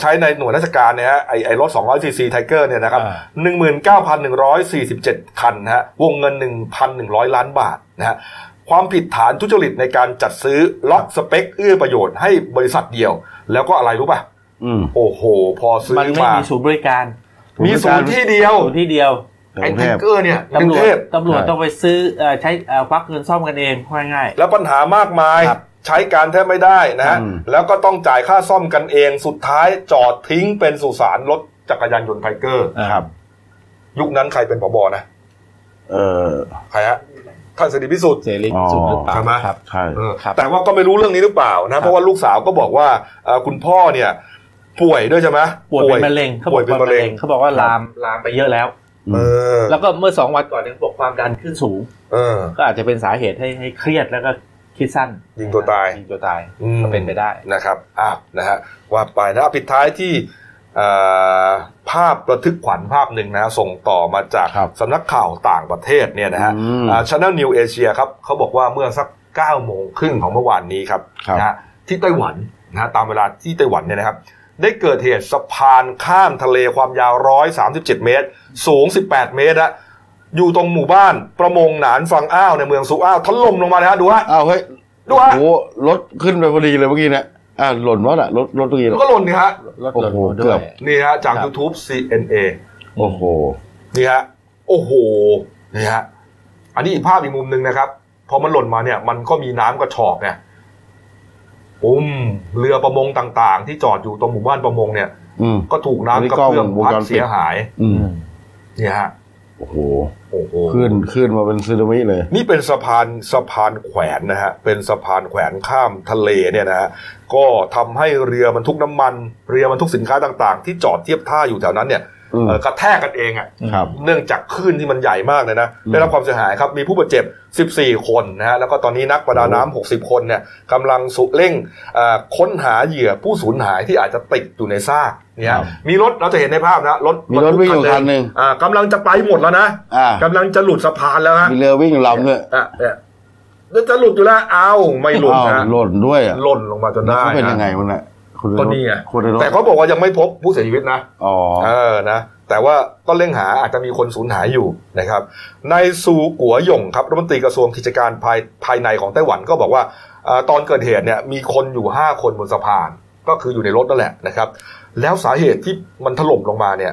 ใช้ในหน่วยราชการเนี่ยฮะไอไอรถ200ซีซีไทเกอร์เนี่ยนะครับอ่าหนึ่งหมื่นเก้าพันหนึ่งร้อยสี่สิบเจ็ดคันนะฮะวงเงินหนึ่งพันหนึ่งร้อยล้านบาทนะฮะความผิดฐานทุจริตในการจัดซื้อล็อกสเปคเอื้อประโยชน์ให้บริษัทเดียว แล้วก็อะไรรู้ป่ะอืมโอ้โห พอซื้อมันไม่มามีศูนย์บริการ มีศูนย์ที่เดียวศูนย์ที่เดียวไอ้ไทเกอร์เนี่ยกรุตำงรวเทพตำรวจตำรวจใช่ต้องไปซื้อเอ่อใช้เอ่อควักเงินซ่อมกันเองว่าง่ายแล้วปัญหามากมายครับ ใช้การแทบไม่ได้นะฮะอืมแล้วก็ต้องจ่ายค่าซ่อมกันเองสุดท้ายจอดทิ้งเป็นสุสานรถจักรยานยนต์ไทเกอร์อ่าครับ ยุคนั้นใครเป็นผบนะเออใครฮะท่านเสรีพิสุทธิ์เสรีอ๋อสุดหรือเปล่าใช่ไหมครับใช่เออครับแต่ว่าก็ไม่รู้เรื่องนี้หรือเปล่านะเพราะว่าลูกสาวก็บอกว่าเอ่อคุณพ่อเนี่ย ป่วยด้วยใช่ไหมป่วยเป็นมะเร็งเขาบอกว่าป่วยเป็นมะเร็งเขาบอกว่าลามลามไปเยอะแล้วเออแล้วก็เมื่อสองวันก่อนเนี่ยเขาบอกความดันขึ้นสูงเออก็อาจจะเป็นสาเหตุให้ให้เครียดแล้วก็ คิดสั้นยิงตัวตายยิงตัวตายอืมก็เป็นไปได้นะครับอะนะฮะว่าไปนะปิดท้ายที่เอ่อภาพระทึกขวัญภาพหนึ่งนะส่งต่อมาจากครับสำนักข่าวต่างประเทศเนี่ยนะฮะอืมช n แนลนิวเอเชียครับเขาบอกว่าเมื่อสัก9โมงครึ่งของเมื่อวานนี้ครับครับนะฮะที่ไต้หวันนะฮะตามเวลาที่ไต้หวันเนี่ยนะครับ ได้เกิดเหตุสะพานข้ามทะเลความยาว 137 เมตร สูง 18 เมตรอะ อยู่ตรงหมู่บ้านประมงหนานฝั่งอ้าวในเมืองซูอ้าวถล่มลงมาเลยฮะดูฮะอ้าวเฮ้ยดูฮะโอ้โหรถขึ้นไปพอดีเลยเมื่อกี้เนี่ยอ่าหล่นวะน่ะรถรถเมื่อกี้แล้วน่ะก็หล่นนี่ฮะรถโอ้หล่นโหมาด้เกืวอยบนี่ฮะจากครับ YouTube CNA โอ้โหนี่ฮะโอ้โหนี่ฮะอันนี้อีกภาพอีกมุมหนึ่งนะครับพอมันหล่นมาเนี่ย มันก็มีน้ำกระชอกไงปุ้มเรือประมงต่าง ๆ ที่จอดอยู่ตรงหมู่บ้านประมงเนี่ยอืมก็ถูกอันนี้น้ำกระกล้องเพื่อมวงพัดจรปิดเสียหายอืมเนี่ยฮะ โอ้โหโอ้โหขึ้นขึ้นมาเป็นสึนามิเลย นี่เป็นสะพานสะพานแขวนนะฮะ เป็นสะพานแขวนข้ามทะเลเนี่ยนะฮะ ก็ทำให้เรือบรรทุกน้ำมัน เรือบรรทุกสินค้าต่างๆ ที่จอดเทียบท่าอยู่แถวนั้นเนี่ยอืมเอ่อ กระแทกกันเองอะครับเนื่องจากคลื่นที่มันใหญ่มากเลยนะอืมได้รับความเสียหายครับมีผู้บาดเจ็บ 14 คนนะฮะแล้วก็ตอนนี้นักประดาน้ำ60 คนเนี่ยกำลังสุเร่งเอ่อค้นหาเหยื่อผู้สูญหายที่อาจจะติดอยู่ในซากเนี่ยครับมีรถเราจะเห็นในภาพนะรถมีรถวิ่งอยู่คันหนึ่งอ่ากำลังจะไปหมดแล้วนะอ่ากำลังจะหลุดสะพานแล้วฮะมีเรือวิ่งอยู่ลำด้วยอะเนี่ยแล้วจะหลุดอยู่แล้วเอาไม่หลุดอ้าวนะหล่นด้วยอะหล่นลงมาจนแล้วได้เขาเป็นนะยังไงมันน่ะคนในรถ ก็นี่ไงคนในรถแต่เขาบอกว่ายังไม่พบผู้เสียชีวิตนะอ๋อเออนะแต่ว่าก็เร่งหาอาจจะมีคนสูญหายอยู่นะครับนายซูกัวหยงครับรัฐมนตรีกระทรวงกิจการภายภายในของไต้หวันก็บอกว่าเอ่อตอนเกิดเหตุเนี่ยมีคนอยู่ 5 คนบนสะพานก็ก็คืออยู่ในรถนั่นแหละนะครับ แล้วสาเหตุที่มันถล่มลงมาเนี่ย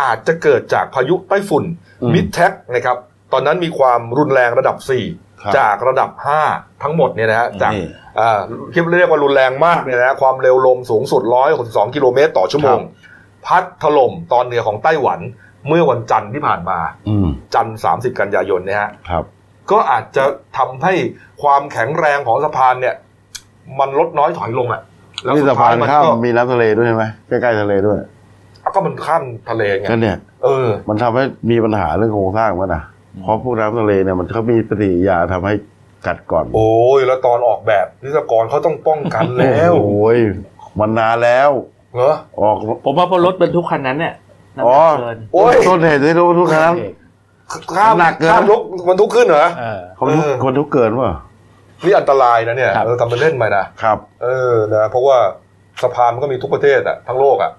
อาจจะเกิดจากพายุไต้ฝุ่นอืมมิดแท็กนะครับตอนนั้นมีความรุนแรงระดับครับ4 จากระดับ 5 ทั้งหมดเนี่ยนะฮะจากนี่อ่าที่เรียกว่ารุนแรงมากเนี่ยนะความเร็วลมสูงสุด 162 กิโลเมตรต่อชั่วโมง พัดถล่มตอนเหนือของไต้หวันเมื่อวันจันทร์ที่ผ่านมาอืมจันทร์30 กันยายนเนี่ยฮะครับก็อาจจะทำให้ความแข็งแรงของสะพานเนี่ย มันลดน้อยถอยลงอะแล้วนี่สุสะดพาท้ายนมันข้ามก็มีน้ำทะเลด้วยใช่ไหมใกล้ๆทะเลด้วยก็มันข้ามทะเลไงก็เนี่ยเออ มันทำให้มีปัญหาเรื่องโครงสร้างมั้ยนะ เพราะพวกน้ำทะเลเนี่ยมันเขามีปฏิกิริยาทำให้กัดก่อน โอ้ยแล้วตอนออกแบบนิสกรเขาต้องป้องกันแล้วโอ้ยมันนานแล้วเหรอออกผมว่าเพราะรถบรรทุกคันนั้นเนี่ยน้ำหอ๋นัอกเกินโอ้ยต้นเหตุที่รู้ทุกครั้งข้ามหนักเกินข้ามยกมันทุกขึ้นเหรอเออคนทุกเออคนทุกเกินว่ะนี่อันตรายนะเนี่ยครับเออทำเป็นเล่นไปนะครับ เออนะเพราะว่าสะพานมันก็มีทุกประเทศอะทั้งโลกอะ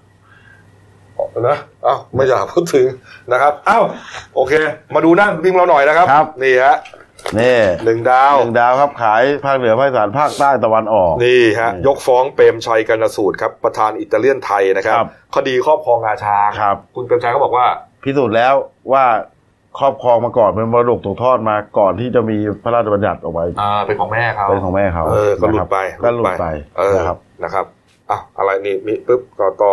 นะเอ้าไม่อยากพูดถึงนะครับ เอ้าโอเค มาดูหน้าพิมพ์เราหน่อยนะครับ ครับนี่ฮะนี่หนึ่งดาวหนึ่งดาวครับขายภาคเหนือภาคอีสานภาคใต้ตะวันออก นี่ฮะนี่ยกฟ้องเปรมชัยกรณสูตรครับประธานอิตาเลียนไทยนะครับครับ คดีครอบครองงาช้างครับ คุณเปรมชัยก็บอกว่า พิสูจน์แล้วว่าครอบครองมาก่อนเป็นมรดกตกทอดมาก่อนที่จะมีพระราชบัญญัติออกไปอ่าเป็นของแม่เขาเป็นของแม่เขาเออก็หลุนะคดรับไปก็หลุดไปเออนะครับนะครับอะอะไรนี่มีปุ๊บต่อต่อ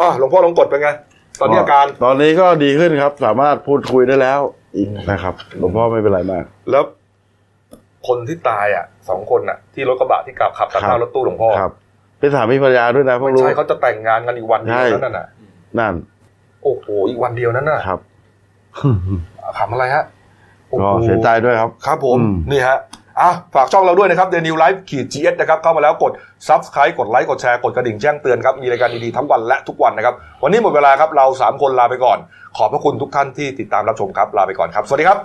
อะหลวงพ่อหลวงกดเป็นไง ตอนนี้อาการ ตอนนี้ก็ดีขึ้นครับ สามารถพูดคุยได้แล้วอีกนะครับ หลวงพ่อไม่เป็นไรมาก แล้ว คนที่ตายอะสองคนอะ ที่รถกระบะที่ขับขับตัดหน้ารถตู้หลวงพ่อครับเป็นสามีภรรยาด้วยนะไม่เพิ่งรู้ใช่เขาจะแต่งงานกันอีกวันเดียวใช่นั่นน่ะ นั่น โอ้โหอีกวันเดียวนั่นน่ะครับขำอะไรฮะโอ้โหก็เสียใจด้วยครับ ครับผมอืมนี่ฮะ อะฝากช่องเราด้วยนะครับเดนิวไลฟ์ขีดจีเอสนะครับเข้ามาแล้วกด subscribe กดไลค์กดแชร์กดกระดิ่งแจ้งเตือนครับมีรายการดีๆทั้งวันและทุกวันนะครับวันนี้หมดเวลาครับเรา 3 คนลาไปก่อน ขอบพระคุณทุกท่านที่ติดตามรับชมครับลาไปก่อนครับสวัสดีครับ